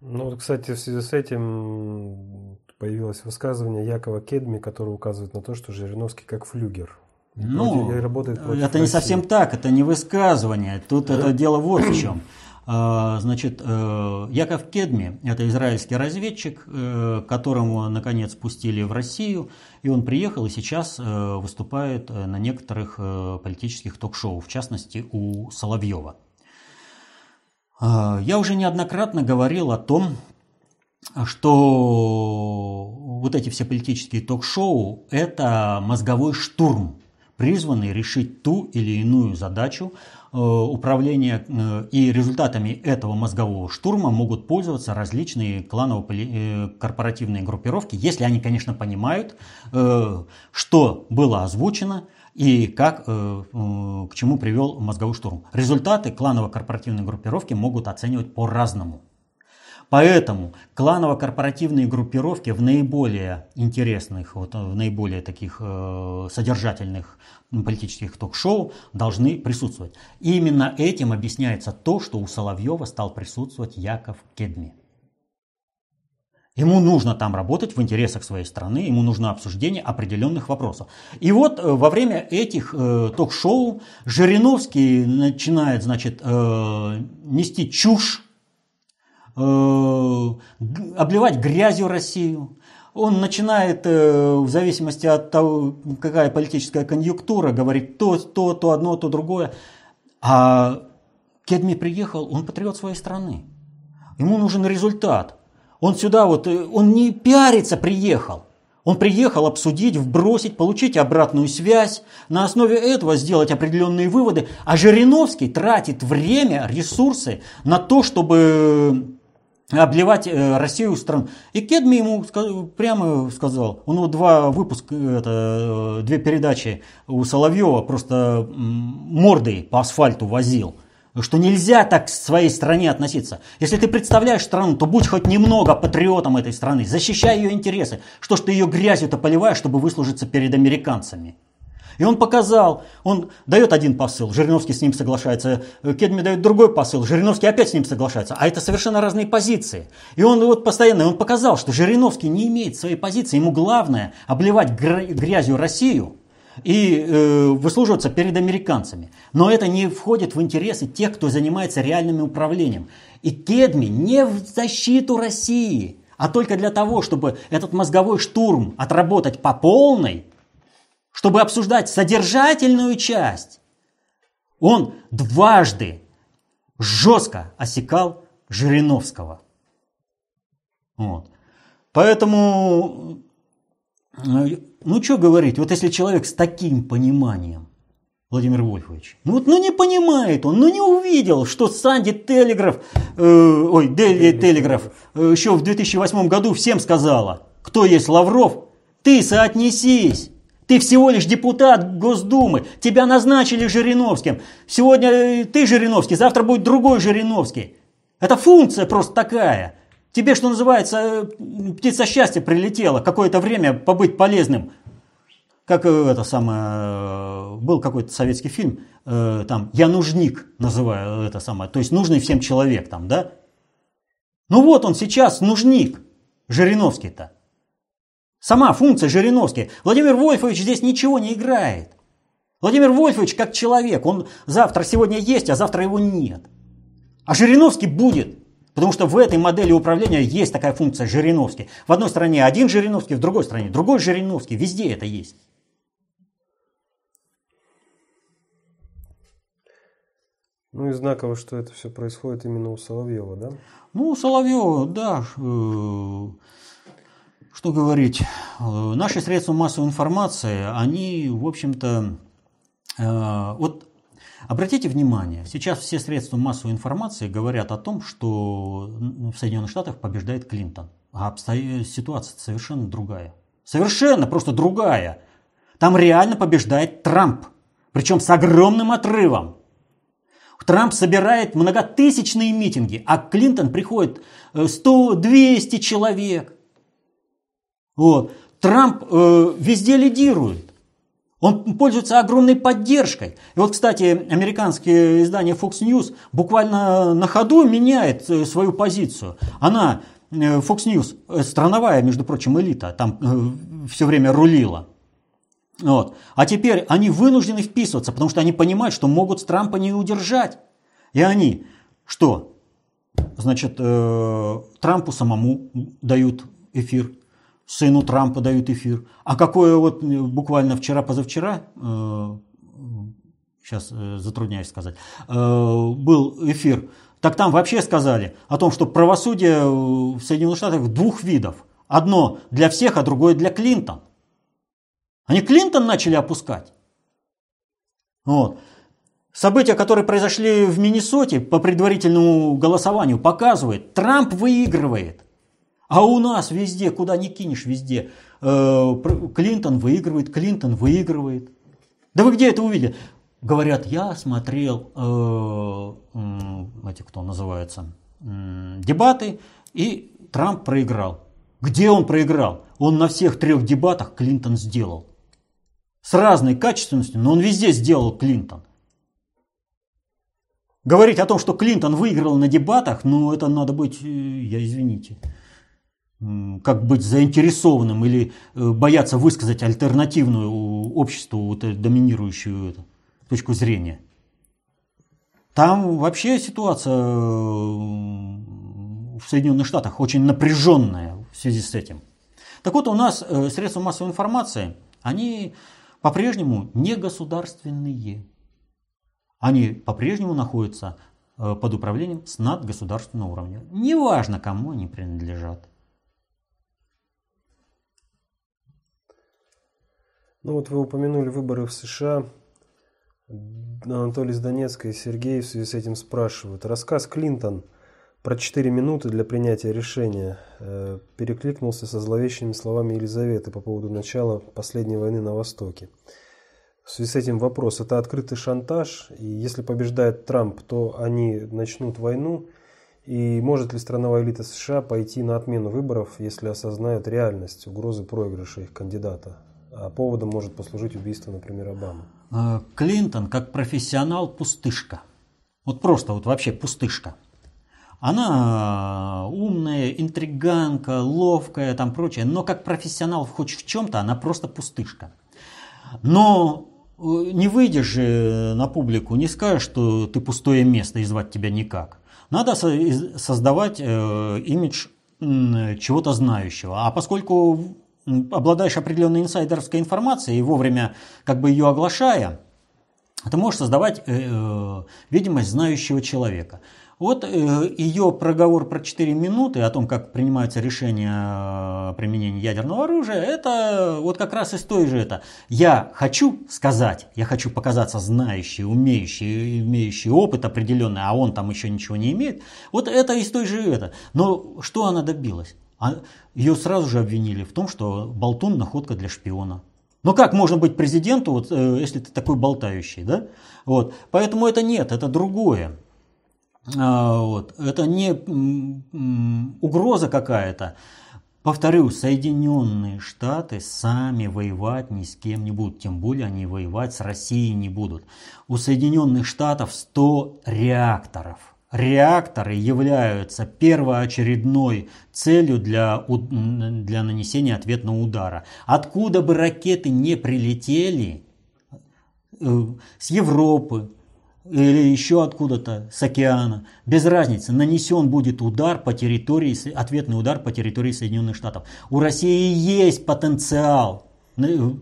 Ну, кстати, в связи с этим появилось высказывание Якова Кедми, которое указывает на то, что Жириновский как флюгер. Ну, работает это не России. совсем так, это не высказывание. Тут это дело вот в чем. А, значит, э, Яков Кедми – это израильский разведчик, э, которому, наконец, пустили в Россию, и он приехал и сейчас э, выступает на некоторых политических ток-шоу, в частности, у Соловьева. Я уже неоднократно говорил о том, что вот эти все политические ток-шоу – это мозговой штурм, призванный решить ту или иную задачу э, управления, э, и результатами этого мозгового штурма могут пользоваться различные кланово-корпоративные э, группировки, если они, конечно, понимают, что было озвучено и как, к чему привел мозговой штурм. Результаты кланово-корпоративной группировки могут оценивать по-разному. Поэтому кланово-корпоративные группировки в наиболее интересных, вот, в наиболее таких э, содержательных политических ток-шоу должны присутствовать. И именно этим объясняется то, что у Соловьева стал присутствовать Яков Кедми. Ему нужно там работать в интересах своей страны, ему нужно обсуждение определенных вопросов. И вот э, во время этих э, ток-шоу Жириновский начинает, значит, э, нести чушь Э, обливать грязью Россию. Он начинает, э, в зависимости от того, какая политическая конъюнктура, говорить то, то, то одно, то другое. А Кедми приехал, он патриот своей страны. Ему нужен результат. Он сюда вот, э, он не пиариться приехал. Он приехал обсудить, вбросить, получить обратную связь, на основе этого сделать определенные выводы. А Жириновский тратит время, ресурсы на то, чтобы обливать э, Россию стран. И Кедми ему прямо сказал, он вот два выпуска, это, э, две передачи у Соловьева просто мордой по асфальту возил, что нельзя так к своей стране относиться. Если ты представляешь страну, то будь хоть немного патриотом этой страны, защищай ее интересы. Что ж ты ее грязью-то поливаешь, чтобы выслужиться перед американцами? И он показал, он дает один посыл, Жириновский с ним соглашается, Кедми дает другой посыл, Жириновский опять с ним соглашается. А это совершенно разные позиции. И он вот постоянно, он показал, что Жириновский не имеет своей позиции, ему главное обливать грязью Россию и э, выслуживаться перед американцами. Но это не входит в интересы тех, кто занимается реальным управлением. И Кедми не в защиту России, а только для того, чтобы этот мозговой штурм отработать по полной – чтобы обсуждать содержательную часть, он дважды жестко осекал Жириновского. Вот. Поэтому, ну что говорить, вот если человек с таким пониманием Владимир Вольфович. Ну вот, ну не понимает он, ну не увидел, что Санди Телеграф, э, ой, Дели Телеграф э, еще в 2008 году всем сказала, кто есть Лавров, ты соотнесись. Ты всего лишь депутат Госдумы. Тебя назначили Жириновским. Сегодня э, ты Жириновский, завтра будет другой Жириновский. Это функция просто такая. Тебе, что называется, э, птица счастья прилетела какое-то время побыть полезным. Как э, это самое, был какой-то советский фильм, там, «Я нужник» называю это самое, то есть нужный всем человек там, да? Ну вот он сейчас нужник, Жириновский-то. Сама функция Жириновский. Владимир Вольфович здесь ничего не играет. Владимир Вольфович как человек, он завтра сегодня есть, а завтра его нет. А Жириновский будет. Потому что в этой модели управления есть такая функция Жириновский. В одной стране один Жириновский, в другой стране другой Жириновский. Везде это есть. Ну и знаково, что это все происходит именно у Соловьева, да? Ну, у Соловьева, да. Что говорить, э, наши средства массовой информации, они, в общем-то, э, вот обратите внимание, сейчас все средства массовой информации говорят о том, что в Соединенных Штатах побеждает Клинтон, а ситуация совершенно другая. Совершенно просто другая. Там реально побеждает Трамп, причем с огромным отрывом. Трамп собирает многотысячные митинги, а Клинтон приходит 100-200 э, человек – вот. Трамп э, везде лидирует. Он пользуется огромной поддержкой. И вот, кстати, американское издание Fox News буквально на ходу меняет э, свою позицию. Она, э, Fox News, э, страновая, между прочим, элита, там все время рулила. Вот. А теперь они вынуждены вписываться, потому что они понимают, что могут с Трампа не удержать. И они что? Значит, Трампу самому дают эфир сыну Трампа дают эфир. А какое вот э, буквально вчера-позавчера, э, сейчас э, затрудняюсь сказать, был эфир, так там вообще сказали о том, что правосудие в Соединенных Штатах двух видов. Одно для всех, а другое для Клинтон. Они Клинтон начали опускать. Вот. События, которые произошли в Миннесоте по предварительному голосованию, показывают, Трамп выигрывает – а у нас везде, куда ни кинешь, везде, э, Клинтон выигрывает, Клинтон выигрывает. Да вы где это увидели? Говорят, я смотрел, э, эти кто называется, дебаты, и Трамп проиграл. Где он проиграл? Он на всех трех дебатах Клинтон сделал. С разной качественностью, но он везде сделал Клинтон. Говорить о том, что Клинтон выиграл на дебатах, ну это надо быть, э, я извините, как быть заинтересованным или э, бояться высказать альтернативную обществу, вот, доминирующую эту, точку зрения. Там вообще ситуация э, в Соединенных Штатах очень напряженная в связи с этим. Так вот, у нас э, средства массовой информации, они по-прежнему не государственные. Они по-прежнему находятся под управлением с надгосударственного уровня. Неважно, кому они принадлежат. Ну вот вы упомянули выборы в США. Анатолий из Донецка и Сергей в связи с этим спрашивают. Рассказ Клинтон про 4 минуты для принятия решения э, перекликнулся со зловещими словами Елизаветы по поводу начала последней войны на Востоке. В связи с этим вопрос. Это открытый шантаж? И если побеждает Трамп, то они начнут войну? И может ли страновая элита США пойти на отмену выборов, если осознают реальность угрозы проигрыша их кандидата? А поводом может послужить убийство, например, Обамы. А, Клинтон как профессионал пустышка. Вот просто вот вообще пустышка. Она умная, интриганка, ловкая, там прочее, но как профессионал хоть в чем-то она просто пустышка. Но э, не выйдешь же на публику, не скажешь, что ты пустое место и звать тебя никак. Надо создавать э, имидж чего-то знающего. А поскольку обладаешь определенной инсайдерской информацией и вовремя как бы ее оглашая, ты можешь создавать э, э, видимость знающего человека. Вот э, ее проговор про 4 минуты о том, как принимаются решения о применении ядерного оружия, это вот как раз из той же это. Я хочу сказать, я хочу показаться знающий, умеющий, имеющий опыт определенный, а он там еще ничего не имеет. Вот это из той же это. Но что она добилась? А ее сразу же обвинили в том, что болтун находка для шпиона. Но как можно быть президенту, вот, э, если ты такой болтающий, да? Вот. Поэтому это нет, это другое. А, вот. Это не угроза какая-то. Повторю, Соединенные Штаты сами воевать ни с кем не будут, тем более они воевать с Россией не будут. У Соединенных Штатов 100 реакторов. Реакторы являются первоочередной целью для, для нанесения ответного удара. Откуда бы ракеты не прилетели, э, с Европы, или еще откуда-то, с океана, без разницы, нанесен будет удар по территории, ответный удар по территории Соединенных Штатов. У России есть потенциал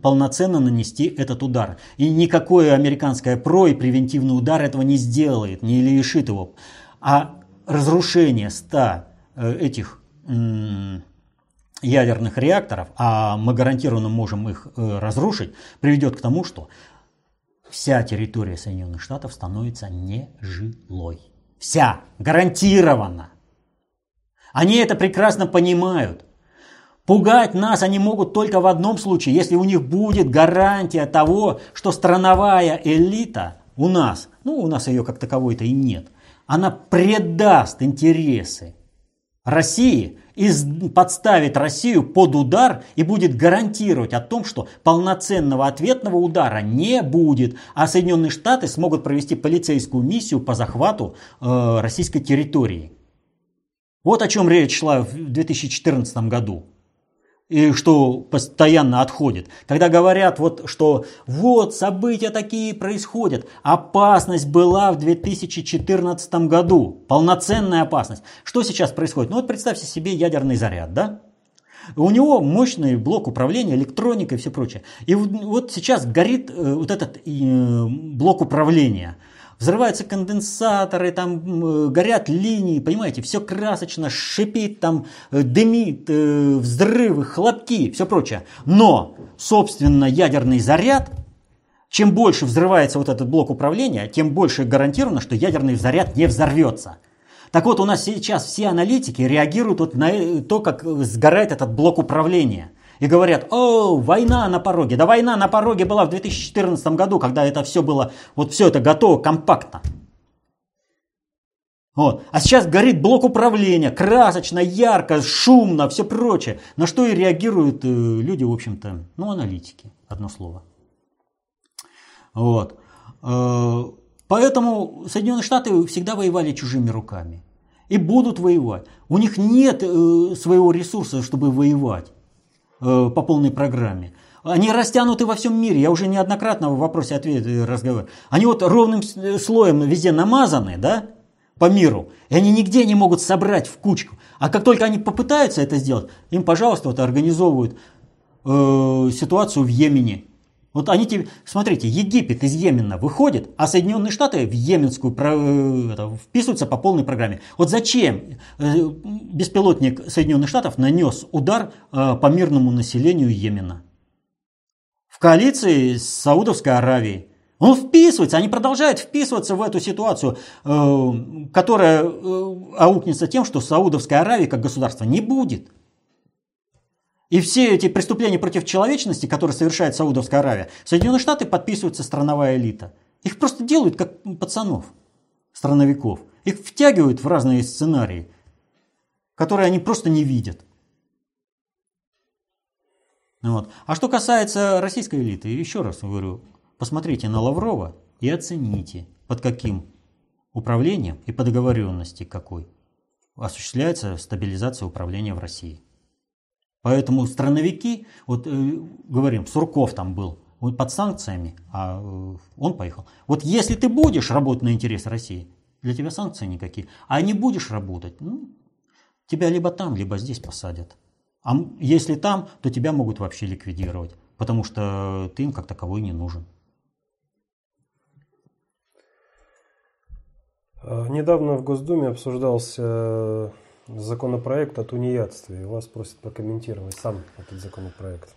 полноценно нанести этот удар. И никакое американское ПРО и превентивный удар этого не сделает, не лишит его. А разрушение 100 э, этих ядерных реакторов, а мы гарантированно можем их э, разрушить, приведет к тому, что вся территория Соединенных Штатов становится нежилой. Вся, гарантированно. Они это прекрасно понимают. Пугать нас они могут только в одном случае, если у них будет гарантия того, что страновая элита у нас, ну у нас ее как таковой-то и нет, она предаст интересы России и подставит Россию под удар и будет гарантировать о том, что полноценного ответного удара не будет, а Соединенные Штаты смогут провести полицейскую миссию по захвату э, российской территории. Вот о чем речь шла в 2014 году и что постоянно отходит. Когда говорят, вот, что вот события такие происходят, опасность была в 2014 году, полноценная опасность. Что сейчас происходит? Ну вот представьте себе ядерный заряд, да? У него мощный блок управления, электроника и все прочее. И вот сейчас горит э, вот этот э, блок управления – взрываются конденсаторы, там э, горят линии, понимаете, все красочно, шипит, там э, дымит, э, взрывы, хлопки, все прочее. Но, собственно, ядерный заряд, чем больше взрывается вот этот блок управления, тем больше гарантировано, что ядерный заряд не взорвется. Так вот, у нас сейчас все аналитики реагируют вот на то, как сгорает этот блок управления – и говорят, о, война на пороге. Да война на пороге была в 2014 году, когда это все было, вот все это готово компактно. Вот. А сейчас горит блок управления, красочно, ярко, шумно, все прочее. На что и реагируют э, люди, в общем-то, ну, аналитики, одно слово. Вот. Э, поэтому Соединенные Штаты всегда воевали чужими руками. И будут воевать. У них нет э, своего ресурса, чтобы воевать. Э, по полной программе. Они растянуты во всем мире. Я уже неоднократно в вопросе ответ э, разговаривал. Они вот ровным э, слоем везде намазаны, да, по миру. И они нигде не могут собрать в кучку. А как только они попытаются это сделать, им, пожалуйста, вот организовывают э, ситуацию в Йемене. Вот они тебе, смотрите, Египет из Йемена выходит, а Соединенные Штаты в Йеменскую э, это, вписываются по полной программе. Вот зачем э, беспилотник Соединенных Штатов нанес удар э, по мирному населению Йемена? В коалиции с Саудовской Аравией. Он вписывается, они продолжают вписываться в эту ситуацию, которая аукнется тем, что Саудовской Аравии как государства не будет. И все эти преступления против человечности, которые совершает Саудовская Аравия, Соединенные Штаты подписываются страновая элита. Их просто делают как пацанов, страновиков. Их втягивают в разные сценарии, которые они просто не видят. Вот. А что касается российской элиты, еще раз говорю, посмотрите на Лаврова и оцените, под каким управлением и по договоренности какой осуществляется стабилизация управления в России. Поэтому страновики, вот э, говорим, Сурков там был, он под санкциями, а э, он поехал. Вот если ты будешь работать на интерес России, для тебя санкции никакие, а не будешь работать, ну, тебя либо там, либо здесь посадят. А если там, то тебя могут вообще ликвидировать, потому что ты им как таковой не нужен. А, недавно в Госдуме обсуждался законопроект о тунеядстве. Вас просят прокомментировать сам этот законопроект.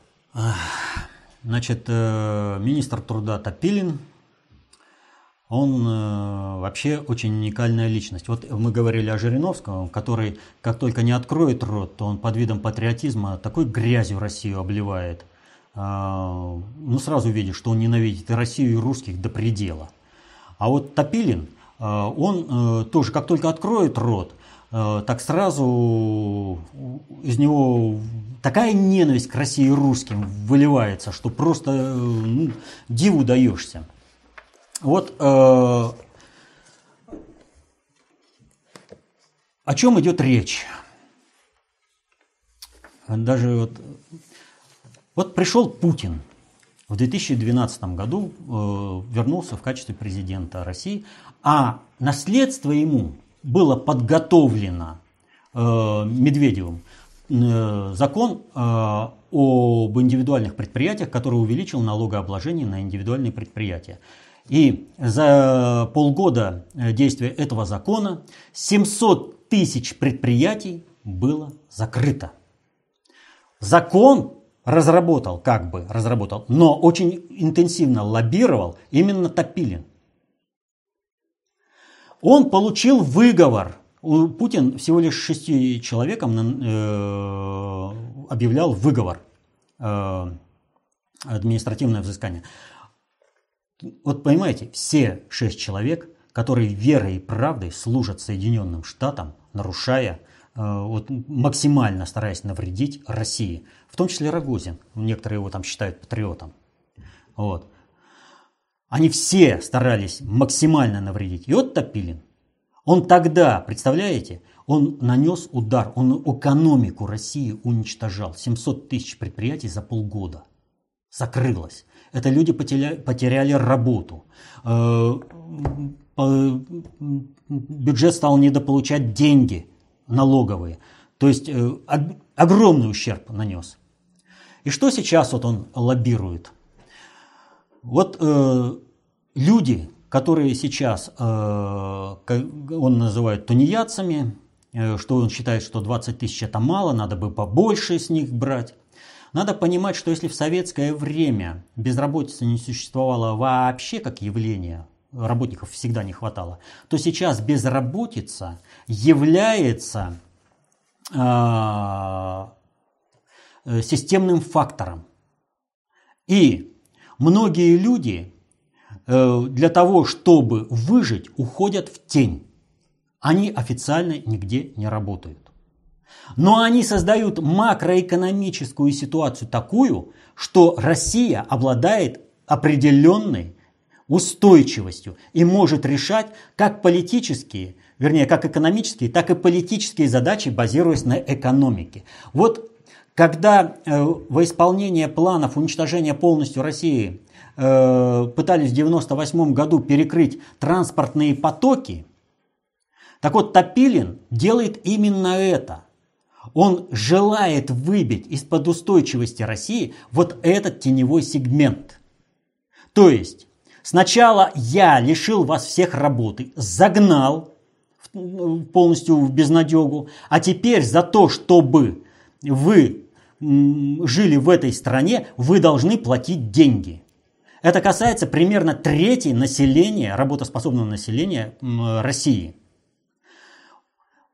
Значит, э, министр труда Топилин, он э, вообще очень уникальная личность. Вот мы говорили о Жириновском, который, как только не откроет рот, то он под видом патриотизма такой грязью Россию обливает. А, ну, сразу видишь, что он ненавидит и Россию, и русских до предела. А вот Топилин, э, он тоже, как только откроет рот, так сразу из него такая ненависть к России и русским выливается, что просто э, ну, диву даешься. Вот э, о чем идет речь? Даже вот, вот пришел Путин в 2012 году, э, вернулся в качестве президента России, а наследство ему было подготовлено э, Медведевым э, закон э, об индивидуальных предприятиях, который увеличил налогообложение на индивидуальные предприятия. И за полгода действия этого закона 700 тысяч предприятий было закрыто. Закон разработал, как бы разработал, но очень интенсивно лоббировал именно Топилин. Он получил выговор. Путин всего лишь шести человекам э, объявлял выговор, э, административное взыскание. Вот понимаете, все шесть человек, которые верой и правдой служат Соединенным Штатам, нарушая, э, вот, максимально стараясь навредить России, в том числе Рогозин, некоторые его там считают патриотом. Вот. Они все старались максимально навредить. И вот Топилин. Он тогда, представляете, он нанес удар, он экономику России уничтожал. 700 тысяч предприятий за полгода. Закрылось. Это люди потеряли, потеряли работу. Э, бюджет стал недополучать деньги налоговые. То есть э, огромный ущерб нанес. И что сейчас вот он лоббирует? Вот э, люди, которые сейчас э, он называет тунеядцами, э, что он считает, что 20 тысяч это мало, надо бы побольше с них брать. Надо понимать, что если в советское время безработица не существовала вообще как явление, работников всегда не хватало, то сейчас безработица является э, системным фактором. И многие люди Э, для того, чтобы выжить, уходят в тень. Они официально нигде не работают. Но они создают макроэкономическую ситуацию такую, что Россия обладает определенной устойчивостью и может решать как политические, вернее, как экономические, так и политические задачи, базируясь на экономике. Вот когда э, во исполнение планов уничтожения полностью России Э, пытались в 98 году перекрыть транспортные потоки, так вот Топилин делает именно это. Он желает выбить из-под устойчивости России вот этот теневой сегмент. То есть сначала я лишил вас всех работы, загнал полностью в безнадегу, а теперь за то, чтобы вы жили в этой стране, вы должны платить деньги. Это касается примерно трети населения, работоспособного населения России.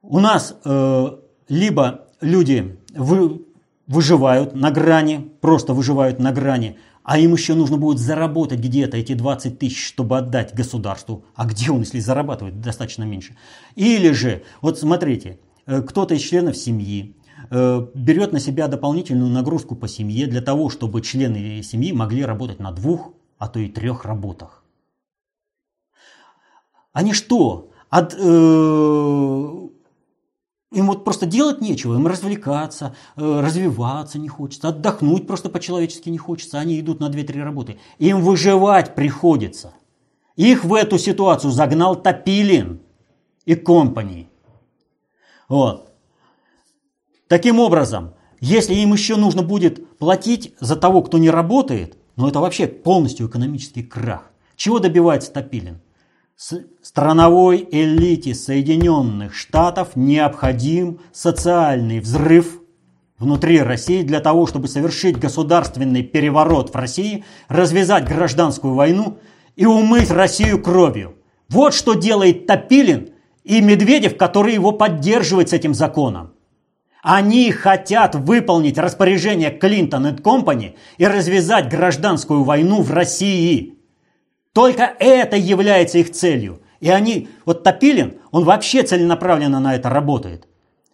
У нас э, либо люди вы, выживают на грани, просто выживают на грани, а им еще нужно будет заработать где-то эти 20 тысяч, чтобы отдать государству. А где он, если зарабатывает достаточно меньше? Или же, вот смотрите, э, кто-то из членов семьи берет на себя дополнительную нагрузку по семье для того, чтобы члены семьи могли работать на двух а то и трех работах. Они что? От, э, им вот просто делать нечего, им развлекаться, э, развиваться не хочется, отдохнуть просто по-человечески не хочется, они идут на 2-3 работы. Им выживать приходится. Их в эту ситуацию загнал Топилин и компании. Вот. Таким образом, если им еще нужно будет платить за того, кто не работает, но это вообще полностью экономический крах. Чего добивается Топилин? страновой элите Соединенных Штатов необходим социальный взрыв внутри России для того, чтобы совершить государственный переворот в России, развязать гражданскую войну и умыть Россию кровью. Вот что делает Топилин и Медведев, который его поддерживает с этим законом. Они хотят выполнить распоряжение Клинтон и Компани и развязать гражданскую войну в России. Только это является их целью. И они, вот Топилин, он вообще целенаправленно на это работает.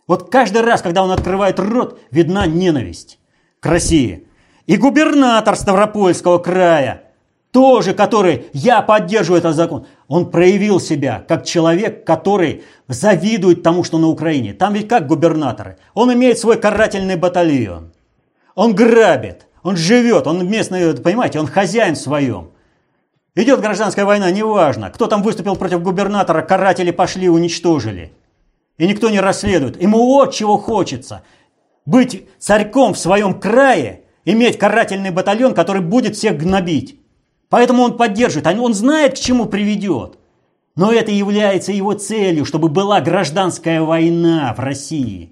Вот каждый раз, когда он открывает рот, видна ненависть к России. И губернатор Ставропольского края, тоже, который, я поддерживаю этот закон, он проявил себя как человек, который завидует тому, что на Украине. Там ведь как губернаторы. Он имеет свой карательный батальон. Он грабит, он живет, он местный, понимаете, он хозяин своем. Идет гражданская война, неважно, кто там выступил против губернатора, каратели пошли, уничтожили. И никто не расследует. Ему вот чего хочется. Быть царьком в своем крае, иметь карательный батальон, который будет всех гнобить. Поэтому он поддерживает, он знает, к чему приведет. Но это является его целью, чтобы была гражданская война в России.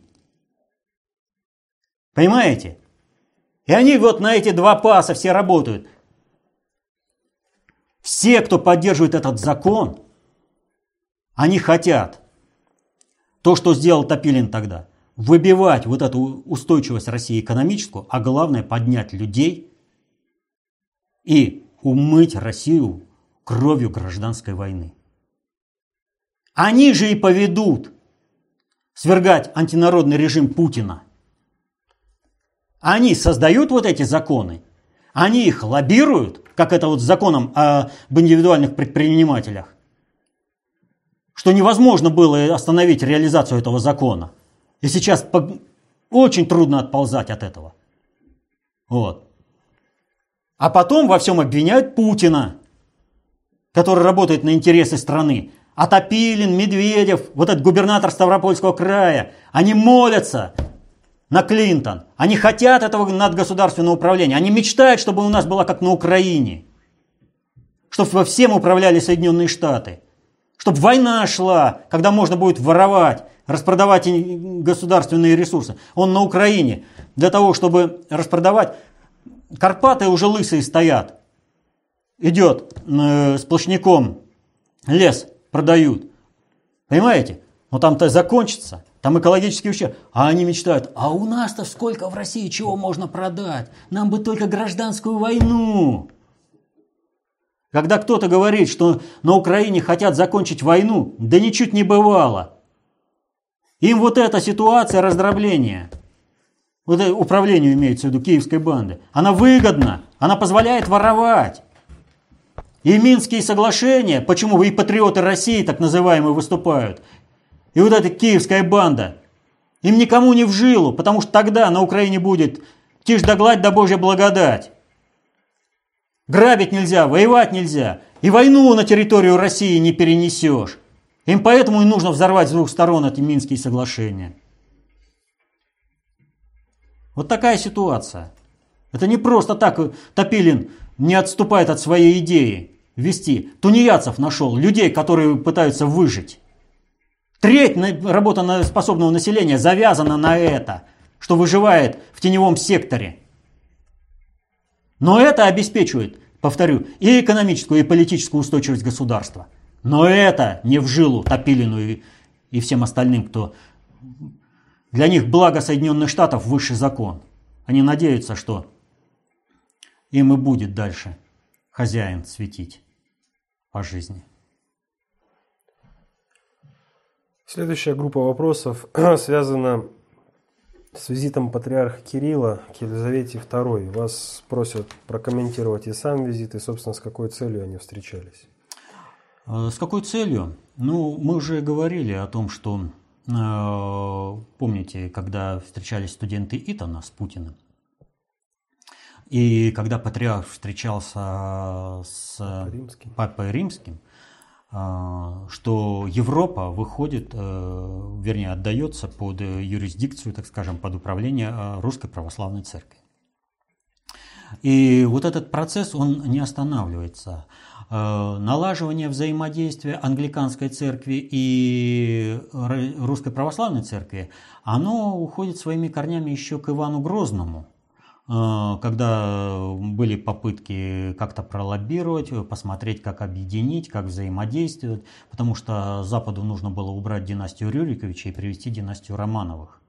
Понимаете? И они вот на эти два паса все работают. Все, кто поддерживает этот закон, они хотят то, что сделал Топилин тогда, выбивать вот эту устойчивость России экономическую, а главное поднять людей и умыть Россию кровью гражданской войны. Они же и поведут свергать антинародный режим Путина. Они создают вот эти законы, они их лоббируют, как это вот с законом об индивидуальных предпринимателях, что невозможно было остановить реализацию этого закона. И сейчас очень трудно отползать от этого. Вот. А потом во всем обвиняют Путина, который работает на интересы страны. А Топилин, Медведев, вот этот губернатор Ставропольского края, они молятся на Клинтон. Они хотят этого надгосударственного управления. Они мечтают, чтобы у нас было как на Украине. Чтобы во всем управляли Соединенные Штаты. Чтобы война шла, когда можно будет воровать, распродавать государственные ресурсы. Он на Украине. Для того, чтобы распродавать, Карпаты уже лысые стоят. Идет э, сплошняком лес продают. Понимаете? Но там-то закончится. Там экологический ущерб. А они мечтают, а у нас-то сколько в России чего можно продать? Нам бы только гражданскую войну. Когда кто-то говорит, что на Украине хотят закончить войну, да ничуть не бывало. Им вот эта ситуация раздробления, вот это управлению имеется в виду киевской банды, она выгодна, она позволяет воровать. И Минские соглашения, почему и патриоты России так называемые выступают, и вот эта киевская банда, им никому не в жилу, потому что тогда на Украине будет тишь да гладь да Божья благодать. Грабить нельзя, воевать нельзя. И войну на территорию России не перенесешь. Им поэтому и нужно взорвать с двух сторон эти Минские соглашения. Вот такая ситуация. Это не просто так Топилин не отступает от своей идеи вести. Тунеядцев нашел, людей, которые пытаются выжить. Треть работоспособного населения завязана на это, что выживает в теневом секторе. Но это обеспечивает, повторю, и экономическую, и политическую устойчивость государства. Но это не в жилу Топилину и, и всем остальным, кто... Для них благо Соединенных Штатов высший закон. Они надеются, что им и будет дальше хозяин светить по жизни. Следующая группа вопросов связана с визитом патриарха Кирилла к Елизавете II. Вас просят прокомментировать и сам визит, и, собственно, с какой целью они встречались. А, с какой целью? Ну, мы уже говорили о том, что, помните, когда встречались студенты Итана с Путиным, и когда патриарх встречался с Римским. Папой Римским, а, что Европа выходит, э, вернее, отдается под юрисдикцию, так скажем, под управление э, Русской Православной Церкви. И вот этот процесс, он не останавливается. Налаживание взаимодействия англиканской церкви и русской православной церкви, оно уходит своими корнями еще к Ивану Грозному – Э, когда были попытки как-то пролоббировать, посмотреть, как объединить, как взаимодействовать, потому что Западу нужно было убрать династию Рюриковича и привести династию Романовых.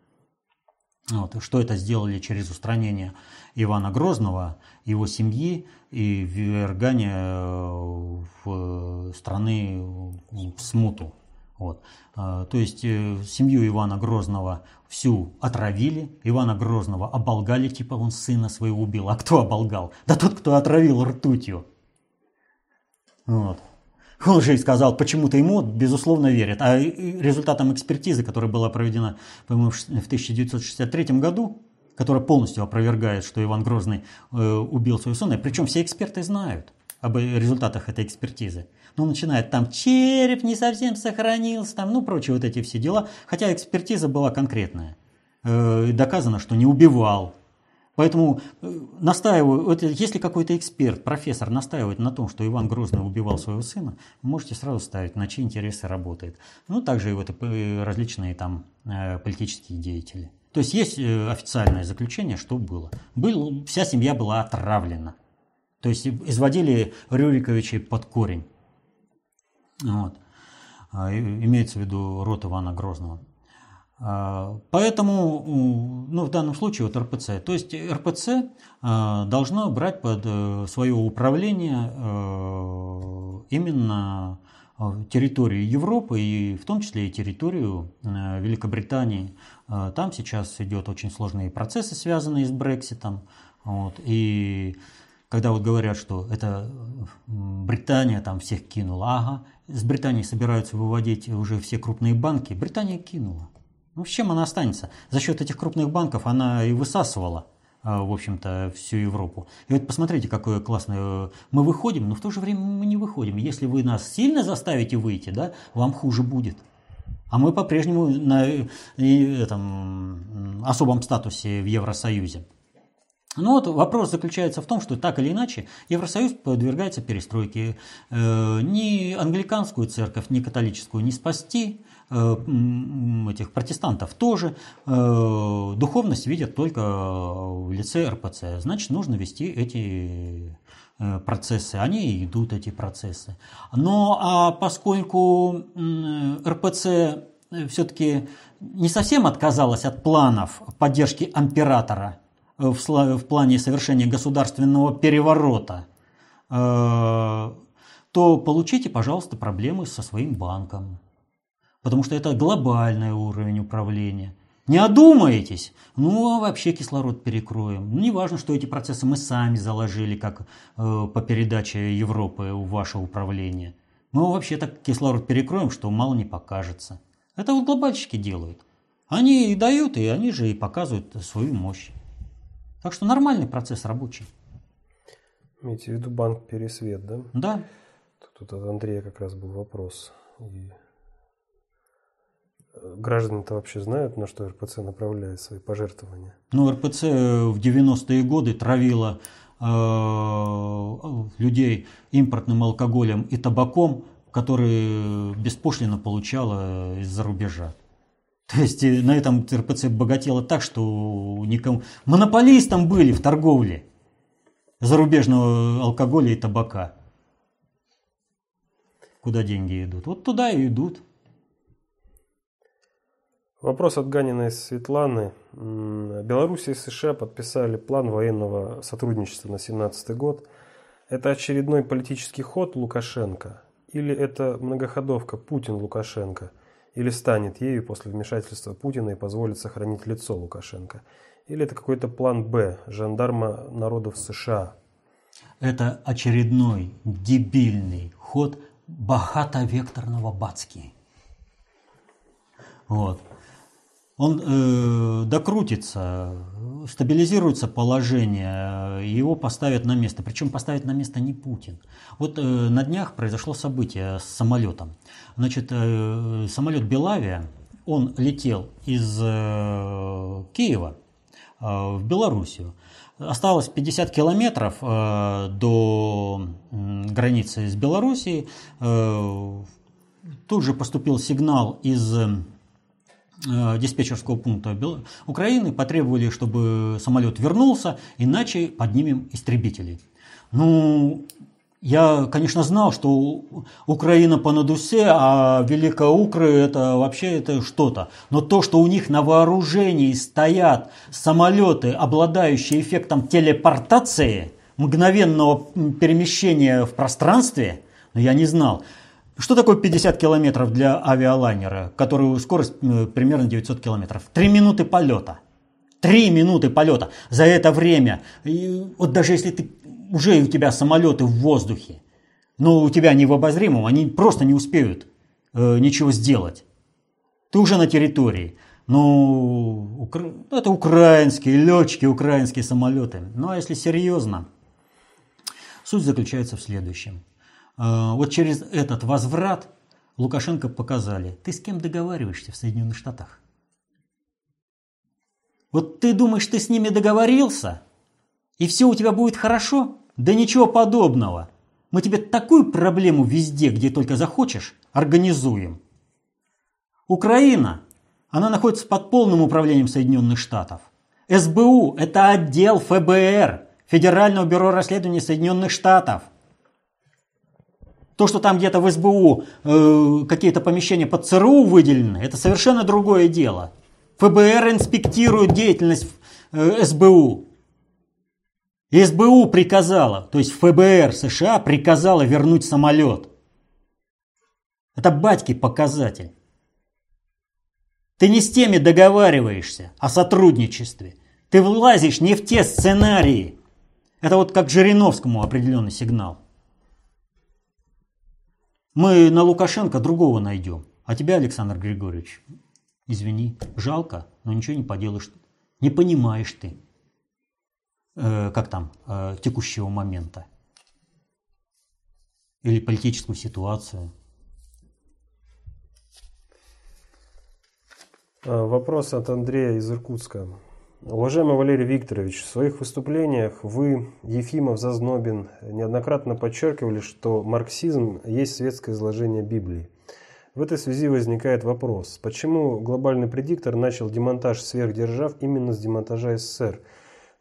Вот. Что это сделали через устранение Ивана Грозного, его семьи и ввергание э, в страны в смуту. Вот. А, то есть э, семью Ивана Грозного всю отравили, Ивана Грозного оболгали, типа он сына своего убил. А кто оболгал? Да тот, кто отравил ртутью. Вот. Он же и сказал, почему-то ему, безусловно, верят. А результатом экспертизы, которая была проведена, по-моему, в 1963 году, которая полностью опровергает, что Иван Грозный э, убил свою сына, причем все эксперты знают об результатах этой экспертизы. Ну, начинает там череп не совсем сохранился, там, ну, прочие вот эти все дела. Хотя экспертиза была конкретная. Э, доказано, что не убивал. Поэтому э, настаиваю, вот если какой-то эксперт, профессор настаивает на том, что Иван Грозный убивал своего сына, можете сразу ставить, на чьи интересы работает. Ну, также и вот э, различные там э, политические деятели. То есть есть официальное заключение, что было. Был, вся семья была отравлена. То есть изводили Рюриковичей под корень. Вот. А, имеется в виду род Ивана Грозного. А, поэтому, ну, в данном случае вот РПЦ. То есть РПЦ а, должна брать под э, свое управление э, именно территорию Европы и в том числе и территорию э, Великобритании. Там сейчас идет очень сложные процессы, связанные с Брекситом. Вот, и когда вот говорят, что это Британия там всех кинула, ага, с Британии собираются выводить уже все крупные банки, Британия кинула. Ну, с чем она останется? За счет этих крупных банков она и высасывала, а, в общем-то, всю Европу. И вот посмотрите, какое классное... Мы выходим, но в то же время мы не выходим. Если вы нас сильно заставите выйти, да, вам хуже будет. А мы по-прежнему на этом, особом статусе в Евросоюзе. Ну вот вопрос заключается в том, что так или иначе Евросоюз подвергается перестройке. Э, ни англиканскую церковь, ни католическую не спасти, этих протестантов тоже. Э, духовность видят только в лице РПЦ. Значит, нужно вести эти процессы. Они идут, эти процессы. Но а поскольку РПЦ все-таки не совсем отказалась от планов поддержки императора – Э, в, плане совершения государственного переворота, э, то получите, пожалуйста, проблемы со своим банком. Потому что это глобальный уровень управления. Не одумаетесь, ну а вообще кислород перекроем. Ну, не важно, что эти процессы мы сами заложили, как э, по передаче Европы в ваше управление. Мы вообще так кислород перекроем, что мало не покажется. Это вот глобальщики делают. Они и дают, и они же и показывают свою мощь. Так что нормальный процесс рабочий. Имеете в виду банк Пересвет, да? Да. Тут от Андрея как раз был вопрос. И граждане-то вообще знают, на что РПЦ направляет свои пожертвования? Ну, РПЦ в 90-е годы травила э, людей импортным алкоголем и табаком, которые беспошлино получала из-за рубежа. То есть э, на этом РПЦ богатело так, что никому... Монополистом были в торговле зарубежного алкоголя и табака. Куда деньги идут? Вот туда и идут. Вопрос от Ганиной Светланы. Беларусь и США подписали план военного сотрудничества на 2017 год. Это очередной политический ход Лукашенко? Или это многоходовка Путин-Лукашенко – или станет ею после вмешательства Путина и позволит сохранить лицо Лукашенко? Или это какой-то план «Б» жандарма народов США? Это очередной дебильный ход богатовекторного Бацки. Вот он э, докрутится, стабилизируется положение, его поставят на место. Причем поставят на место не Путин. Вот э, на днях произошло событие с самолетом. Значит, э, самолет Белавия, он летел из э, Киева э, в Белоруссию. осталось 50 километров э, до границы с Белоруссией. Э, тут же поступил сигнал из диспетчерского пункта Украины, потребовали, чтобы самолет вернулся, иначе поднимем истребители. Ну, я, конечно, знал, что Украина по надусе, а Великая Укра это вообще это что-то. Но то, что у них на вооружении стоят самолеты, обладающие эффектом телепортации, мгновенного перемещения в пространстве, ну, я не знал. Что такое 50 километров для авиалайнера, который скорость э, примерно 900 километров? Три минуты полета. Три минуты полета. За это время, вот даже если ты уже у тебя самолеты в воздухе, но у тебя не в обозримом, они просто не успеют э, ничего сделать. Ты уже на территории. Ну, укра... это украинские летчики, украинские самолеты. Ну, а если серьезно, суть заключается в следующем. Э, вот через этот возврат Лукашенко показали, ты с кем договариваешься в Соединенных Штатах? Вот ты думаешь, ты с ними договорился, и все у тебя будет хорошо? Да ничего подобного. Мы тебе такую проблему везде, где только захочешь, организуем. Украина, она находится под полным управлением Соединенных Штатов. СБУ – это отдел ФБР, Федерального бюро расследований Соединенных Штатов. То, что там где-то в СБУ э, какие-то помещения под ЦРУ выделены, это совершенно другое дело. ФБР инспектирует деятельность э, СБУ. СБУ приказала, то есть ФБР США приказала вернуть самолет. Это батьки показатель. Ты не с теми договариваешься о сотрудничестве. Ты влазишь не в те сценарии. Это вот как Жириновскому определенный сигнал. Мы на Лукашенко другого найдем. А тебя, Александр Григорьевич, извини, жалко, но ничего не поделаешь. Не понимаешь ты. Э, как там, э, текущего момента. Или политическую ситуацию. А, вопрос от Андрея из Иркутска. Уважаемый Валерий Викторович, в своих выступлениях вы, Ефимов, Зазнобин, неоднократно подчеркивали, что марксизм есть светское изложение Библии. В этой связи возникает вопрос, почему глобальный предиктор начал демонтаж сверхдержав именно с демонтажа СССР –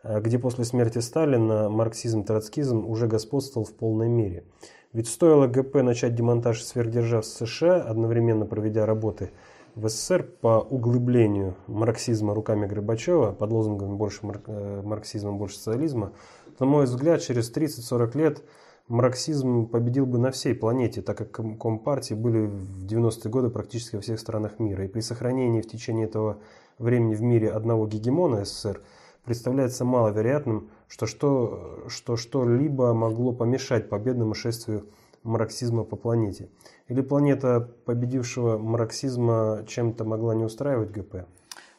Э, где после смерти Сталина марксизм-троцкизм уже господствовал в полной мере. Ведь стоило ГП начать демонтаж сверхдержав США, одновременно проведя работы в СССР по углублению марксизма руками Горбачева под лозунгами «больше э, марксизма, больше социализма», на мой взгляд, через 30-40 лет марксизм победил бы на всей планете, так как компартии были в 90-е годы практически во всех странах мира. И при сохранении в течение этого времени в мире одного гегемона СССР – представляется маловероятным, что что, что что-либо могло помешать победному шествию марксизма по планете. Или планета победившего марксизма чем-то могла не устраивать ГП?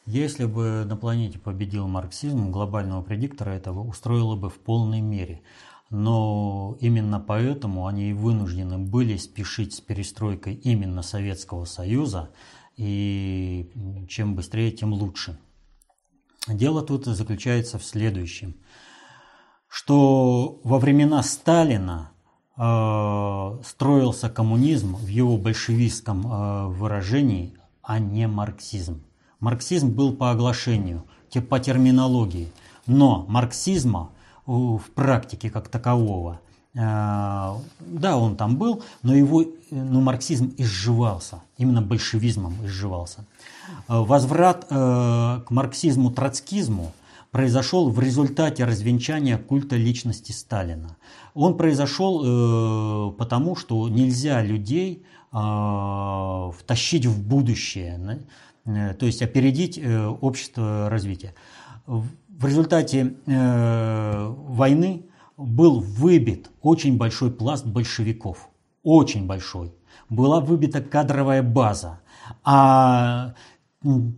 Если бы на планете победил марксизм, глобального предиктора этого устроило бы в полной мере. Но именно поэтому они и вынуждены были спешить с перестройкой именно Советского Союза, и чем быстрее, тем лучше. Дело тут заключается в следующем, что во времена Сталина э, строился коммунизм в его большевистском э, выражении, а не марксизм. Марксизм был по оглашению, по терминологии, но марксизма в практике как такового а, да, он там был, но его, но марксизм изживался, именно большевизмом изживался. Возврат э, к марксизму-троцкизму произошел в результате развенчания культа личности Сталина. Он произошел э, потому, что нельзя людей а, втащить в будущее, э, то есть опередить общество развития. В результате войны был выбит очень большой пласт большевиков. Очень большой. Была выбита кадровая база. А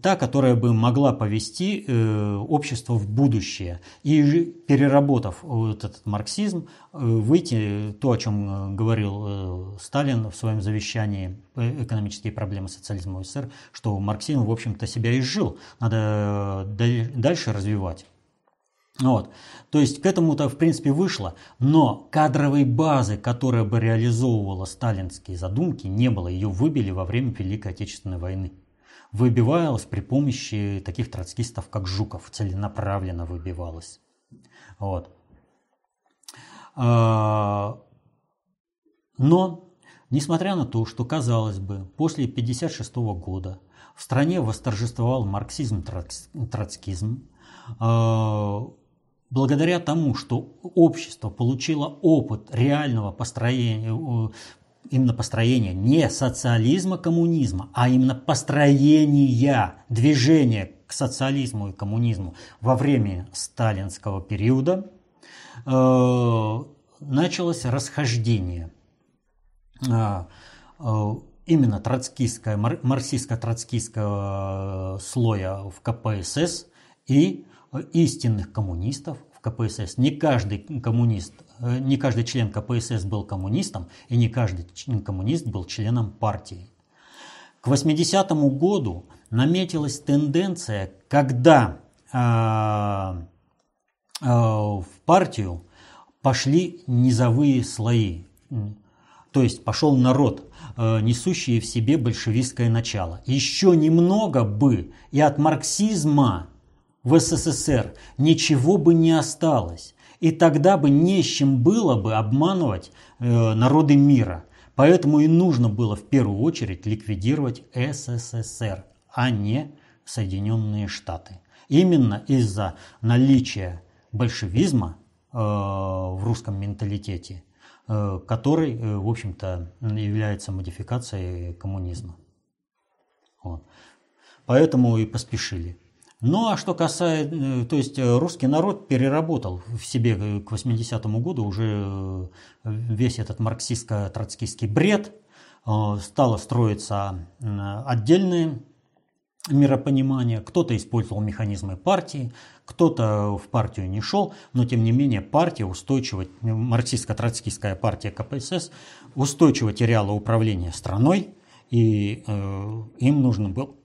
та, которая бы могла повести э, общество в будущее. И переработав вот этот марксизм, э, выйти, то, о чем э, говорил э, Сталин в своем завещании э, «Экономические проблемы социализма в СССР», что марксизм, в общем-то, себя изжил. Надо э, дальше развивать. Вот. То есть к этому-то, в принципе, вышло, но кадровой базы, которая бы реализовывала сталинские задумки, не было. Ее выбили во время Великой Отечественной войны. Выбивалась при помощи таких троцкистов, как Жуков, целенаправленно выбивалась. Вот. А, но, несмотря на то, что, казалось бы, после 1956 года в стране восторжествовал марксизм-троцкизм, а, благодаря тому, что общество получило опыт реального построения, именно построения не социализма, коммунизма, а именно построения движения к социализму и коммунизму во время сталинского периода, э, началось расхождение э, именно троцкистское, марксистско-троцкистского слоя в КПСС и истинных коммунистов в КПСС. Не каждый коммунист, э, не каждый член КПСС был коммунистом, и не каждый коммунист был членом партии. К 80-му году наметилась тенденция, когда э, э, в партию пошли низовые слои, то есть пошел народ, э, несущий в себе большевистское начало. Еще немного бы и от марксизма в СССР ничего бы не осталось. И тогда бы не с чем было бы обманывать э, народы мира. Поэтому и нужно было в первую очередь ликвидировать СССР, а не Соединенные Штаты. Именно из-за наличия большевизма э, в русском менталитете, э, который, э, в общем-то, является модификацией коммунизма. Вот. Поэтому и поспешили. Ну а что касается, э, то есть э, русский народ переработал в себе э, к 80-му году уже весь этот марксистско-троцкистский бред, стало строиться отдельные миропонимание, кто-то использовал механизмы партии, кто-то в партию не шел, но тем не менее партия устойчиво, марксистско-троцкистская партия КПСС устойчиво теряла управление страной, и э, им нужно было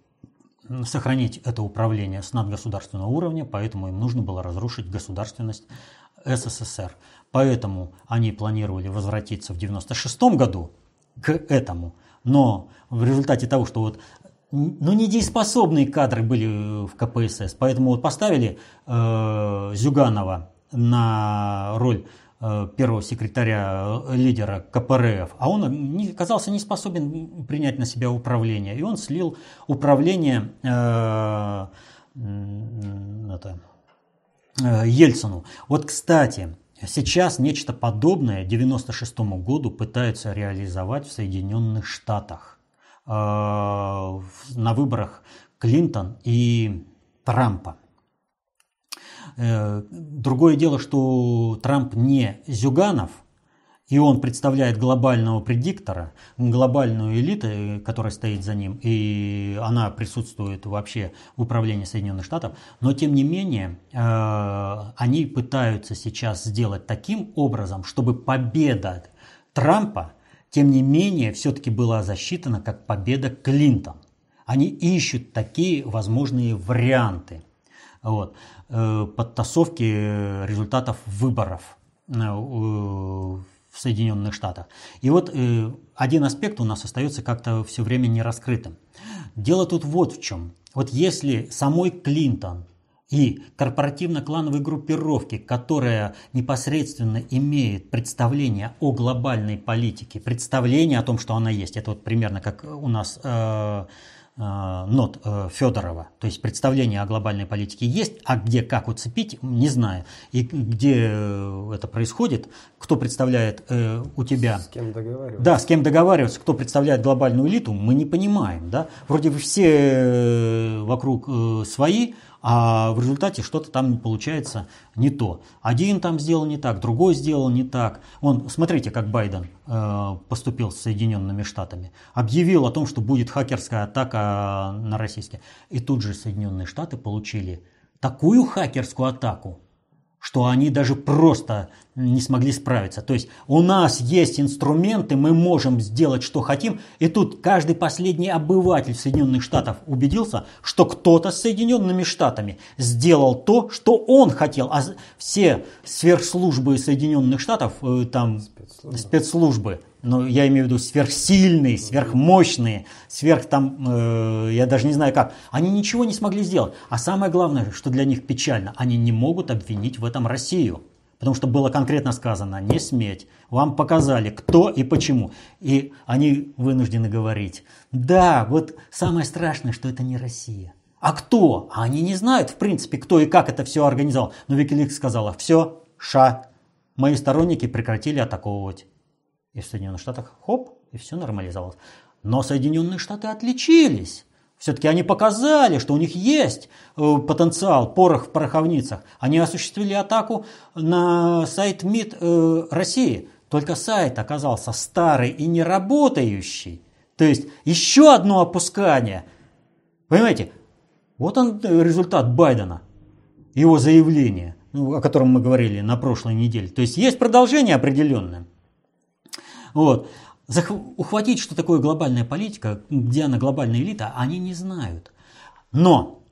сохранить это управление с надгосударственного уровня, поэтому им нужно было разрушить государственность СССР. Поэтому они планировали возвратиться в 1996 году к этому, но в результате того, что вот ну, недееспособные кадры были в КПСС, поэтому вот поставили э, Зюганова на роль Э, первого секретаря, э, лидера КПРФ, а он не, казался не способен принять на себя управление. И он слил управление э, это, э, Ельцину. Вот, кстати, сейчас нечто подобное 1996 году пытаются реализовать в Соединенных Штатах э, на выборах Клинтон и Трампа. Э, другое дело, что Трамп не Зюганов, и он представляет глобального предиктора, глобальную элиту, которая стоит за ним, и она присутствует вообще в управлении Соединенных Штатов. Но тем не менее, э, они пытаются сейчас сделать таким образом, чтобы победа Трампа, тем не менее, все-таки была засчитана как победа Клинтон. Они ищут такие возможные варианты. Вот. Э, подтасовки результатов выборов э, в Соединенных Штатах. И вот э, один аспект у нас остается как-то все время не раскрытым. Дело тут вот в чем. Вот если самой Клинтон и корпоративно-клановой группировки, которая непосредственно имеет представление о глобальной политике, представление о том, что она есть, это вот примерно как у нас э, Э, нот э, Федорова, то есть представление о глобальной политике есть, а где как уцепить, не знаю. И где э, это происходит, кто представляет у тебя... С кем договариваться. Да, с кем договариваться, кто представляет глобальную элиту, мы не понимаем. Да? Вроде бы все вокруг свои, а в результате что-то там получается не то. Один там сделал не так, другой сделал не так. Он, смотрите, как Байден э, поступил с Соединенными Штатами. Объявил о том, что будет хакерская атака на российские. И тут же Соединенные Штаты получили такую хакерскую атаку, что они даже просто не смогли справиться. То есть у нас есть инструменты, мы можем сделать, что хотим. И тут каждый последний обыватель Соединенных Штатов убедился, что кто-то с Соединенными Штатами сделал то, что он хотел. А все сверхслужбы Соединенных Штатов, э, там спецслужбы, спецслужбы ну, я имею в виду сверхсильные, сверхмощные, сверх там, э, я даже не знаю как, они ничего не смогли сделать. А самое главное, что для них печально, они не могут обвинить в этом Россию. Потому что было конкретно сказано, не сметь. Вам показали, кто и почему. И они вынуждены говорить, да, вот самое страшное, что это не Россия. А кто? А они не знают, в принципе, кто и как это все организовал. Но Викиликс сказала, все, ша, мои сторонники прекратили атаковывать. И в Соединенных Штатах хоп, и все нормализовалось. Но Соединенные Штаты отличились. Все-таки они показали, что у них есть э, потенциал, порох в пороховницах. Они осуществили атаку на сайт МИД э, России. Только сайт оказался старый и неработающий. То есть еще одно опускание. Понимаете, вот он э, результат Байдена, его заявление, ну, о котором мы говорили на прошлой неделе. То есть есть продолжение определенное. Вот. Ухватить, что такое глобальная политика, где она глобальная элита, они не знают. Но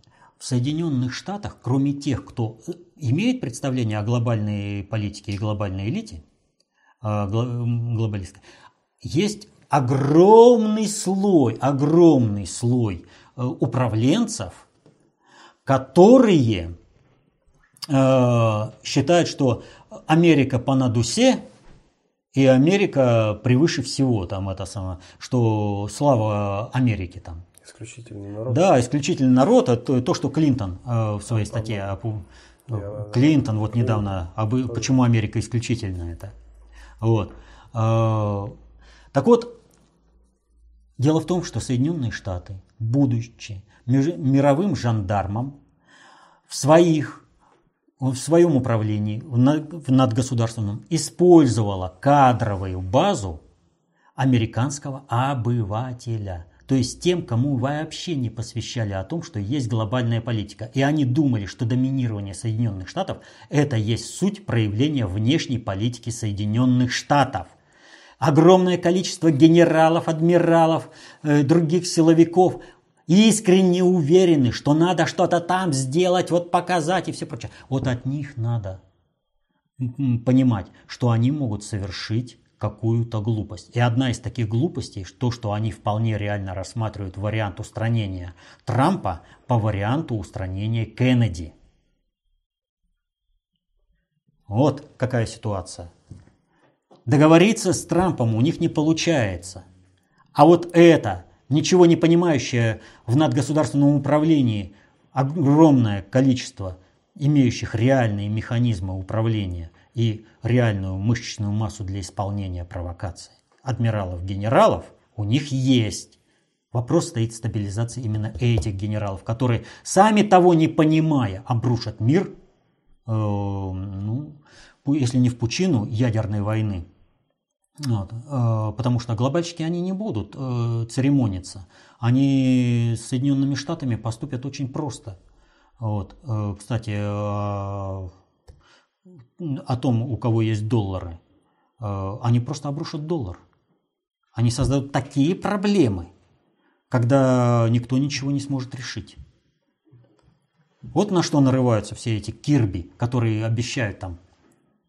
в Соединенных Штатах, кроме тех, кто э, имеет представление о глобальной политике и глобальной элите, э, глобалистской, есть огромный слой, огромный слой э, управленцев, которые считают, что Америка по надусе, и Америка превыше всего, там это самое, что слава Америки там. Исключительный народ. Да, исключительный народ, это то, что Клинтон э, в своей статье, Я, Клинтон вот недавно, об, почему Америка исключительная это. Вот. Э, так вот, дело в том, что Соединенные Штаты, будучи мировым жандармом, в своих в своем управлении, в надгосударственном, использовала кадровую базу американского обывателя. То есть тем, кому вообще не посвящали о том, что есть глобальная политика. И они думали, что доминирование Соединенных Штатов – это есть суть проявления внешней политики Соединенных Штатов. Огромное количество генералов, адмиралов, э, других силовиков – искренне уверены, что надо что-то там сделать, вот показать и все прочее. Вот от них надо понимать, что они могут совершить какую-то глупость. И одна из таких глупостей, то, что они вполне реально рассматривают вариант устранения Трампа по варианту устранения Кеннеди. Вот какая ситуация. Договориться с Трампом у них не получается. А вот это ничего не понимающее в надгосударственном управлении огромное количество имеющих реальные механизмы управления и реальную мышечную массу для исполнения провокаций. Адмиралов, генералов у них есть. Вопрос стоит стабилизации именно этих генералов, которые, сами того не понимая, обрушат мир, э, ну, если не в пучину ядерной войны, вот. Э, потому что глобальщики, они не будут э, церемониться. Они с Соединенными Штатами поступят очень просто. Вот. Э, кстати, о том, у кого есть доллары. Они просто обрушат доллар. Они создадут такие проблемы, когда никто ничего не сможет решить. Вот на что нарываются все эти кирби, которые обещают там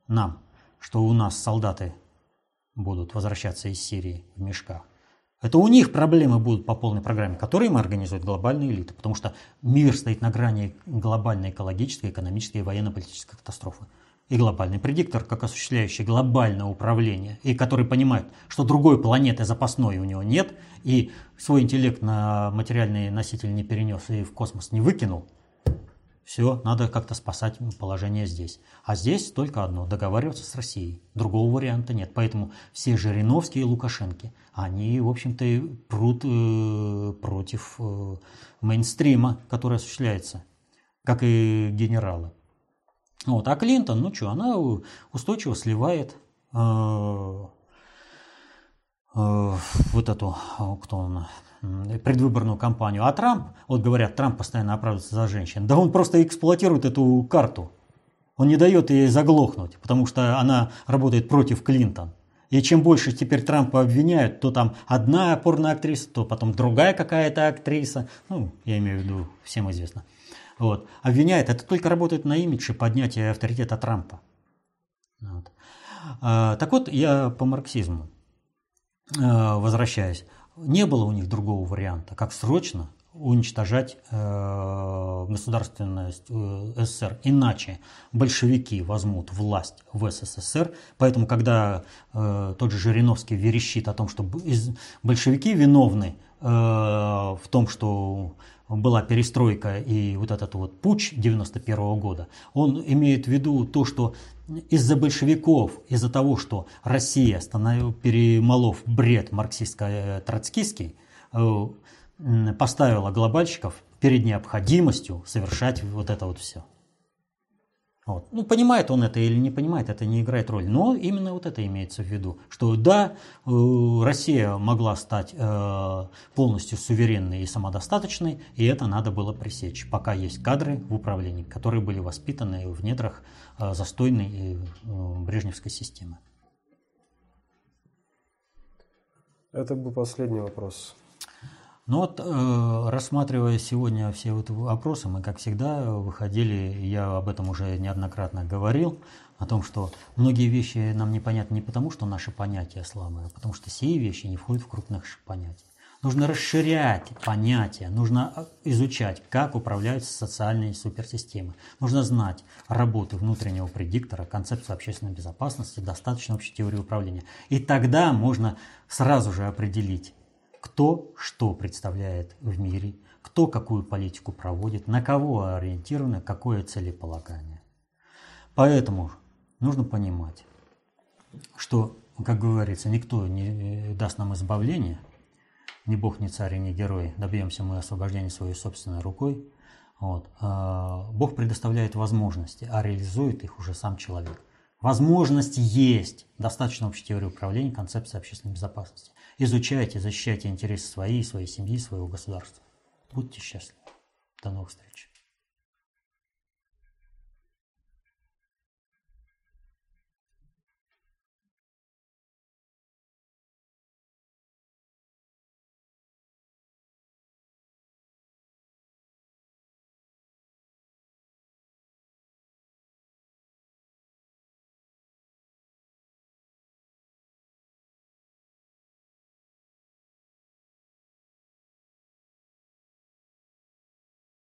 нам, что у нас солдаты будут возвращаться из Сирии в мешках. Это у них проблемы будут по полной программе, которые им организуют глобальные элиты, потому что мир стоит на грани глобальной экологической, экономической и военно-политической катастрофы. И глобальный предиктор, как осуществляющий глобальное управление, и который понимает, что другой планеты запасной у него нет, и свой интеллект на материальный носитель не перенес и в космос не выкинул – все, надо как-то спасать положение здесь. А здесь только одно – договариваться с Россией. Другого варианта нет. Поэтому все Жириновские и Лукашенки, они, в общем-то, прут э, против э, мейнстрима, который осуществляется, как и генералы. Вот. А Клинтон, ну что, она устойчиво сливает э, э, вот эту, кто она, предвыборную кампанию. А Трамп, вот говорят, Трамп постоянно оправдывается за женщин. Да он просто эксплуатирует эту карту. Он не дает ей заглохнуть, потому что она работает против Клинтон. И чем больше теперь Трампа обвиняют, то там одна порная актриса, то потом другая какая-то актриса, ну, я имею в виду, всем известно, вот, обвиняет, это только работает на имидже поднятия авторитета Трампа. Вот. А, так вот, я по марксизму а, возвращаясь, не было у них другого варианта, как срочно уничтожать э, государственность э, СССР. Иначе большевики возьмут власть в СССР. Поэтому, когда э, тот же Жириновский верещит о том, что большевики виновны в том, что была перестройка и вот этот вот путь 91 -го года, он имеет в виду то, что из-за большевиков, из-за того, что Россия, становил, перемолов бред марксистско-троцкистский, э, поставила глобальщиков перед необходимостью совершать вот это вот все. Вот. Ну, понимает он это или не понимает, это не играет роль. Но именно вот это имеется в виду, что да, э, Россия могла стать э, полностью суверенной и самодостаточной, и это надо было пресечь, пока есть кадры в управлении, которые были воспитаны в недрах э, застойной брежневской системы. Это был последний вопрос. Ну вот, э, рассматривая сегодня все вот вопросы, мы, как всегда, выходили, я об этом уже неоднократно говорил, о том, что многие вещи нам непонятны не потому, что наши понятия слабые, а потому что сие вещи не входят в круг наших понятий. Нужно расширять понятия, нужно э, изучать, как управляются социальные суперсистемы. Нужно знать работы внутреннего предиктора, концепцию общественной безопасности, достаточно общей теории управления. И тогда можно сразу же определить, кто что представляет в мире, кто какую политику проводит, на кого ориентировано, какое целеполагание. Поэтому нужно понимать, что, как говорится, никто не даст нам избавления, ни Бог, ни царь, ни герой, добьемся мы освобождения своей собственной рукой. Вот. А, Бог предоставляет возможности, а реализует их уже сам человек. Возможности есть. Достаточно общей теории управления, концепции общественной безопасности. Изучайте, защищайте интересы своей, своей семьи, своего государства. Будьте счастливы. До новых встреч.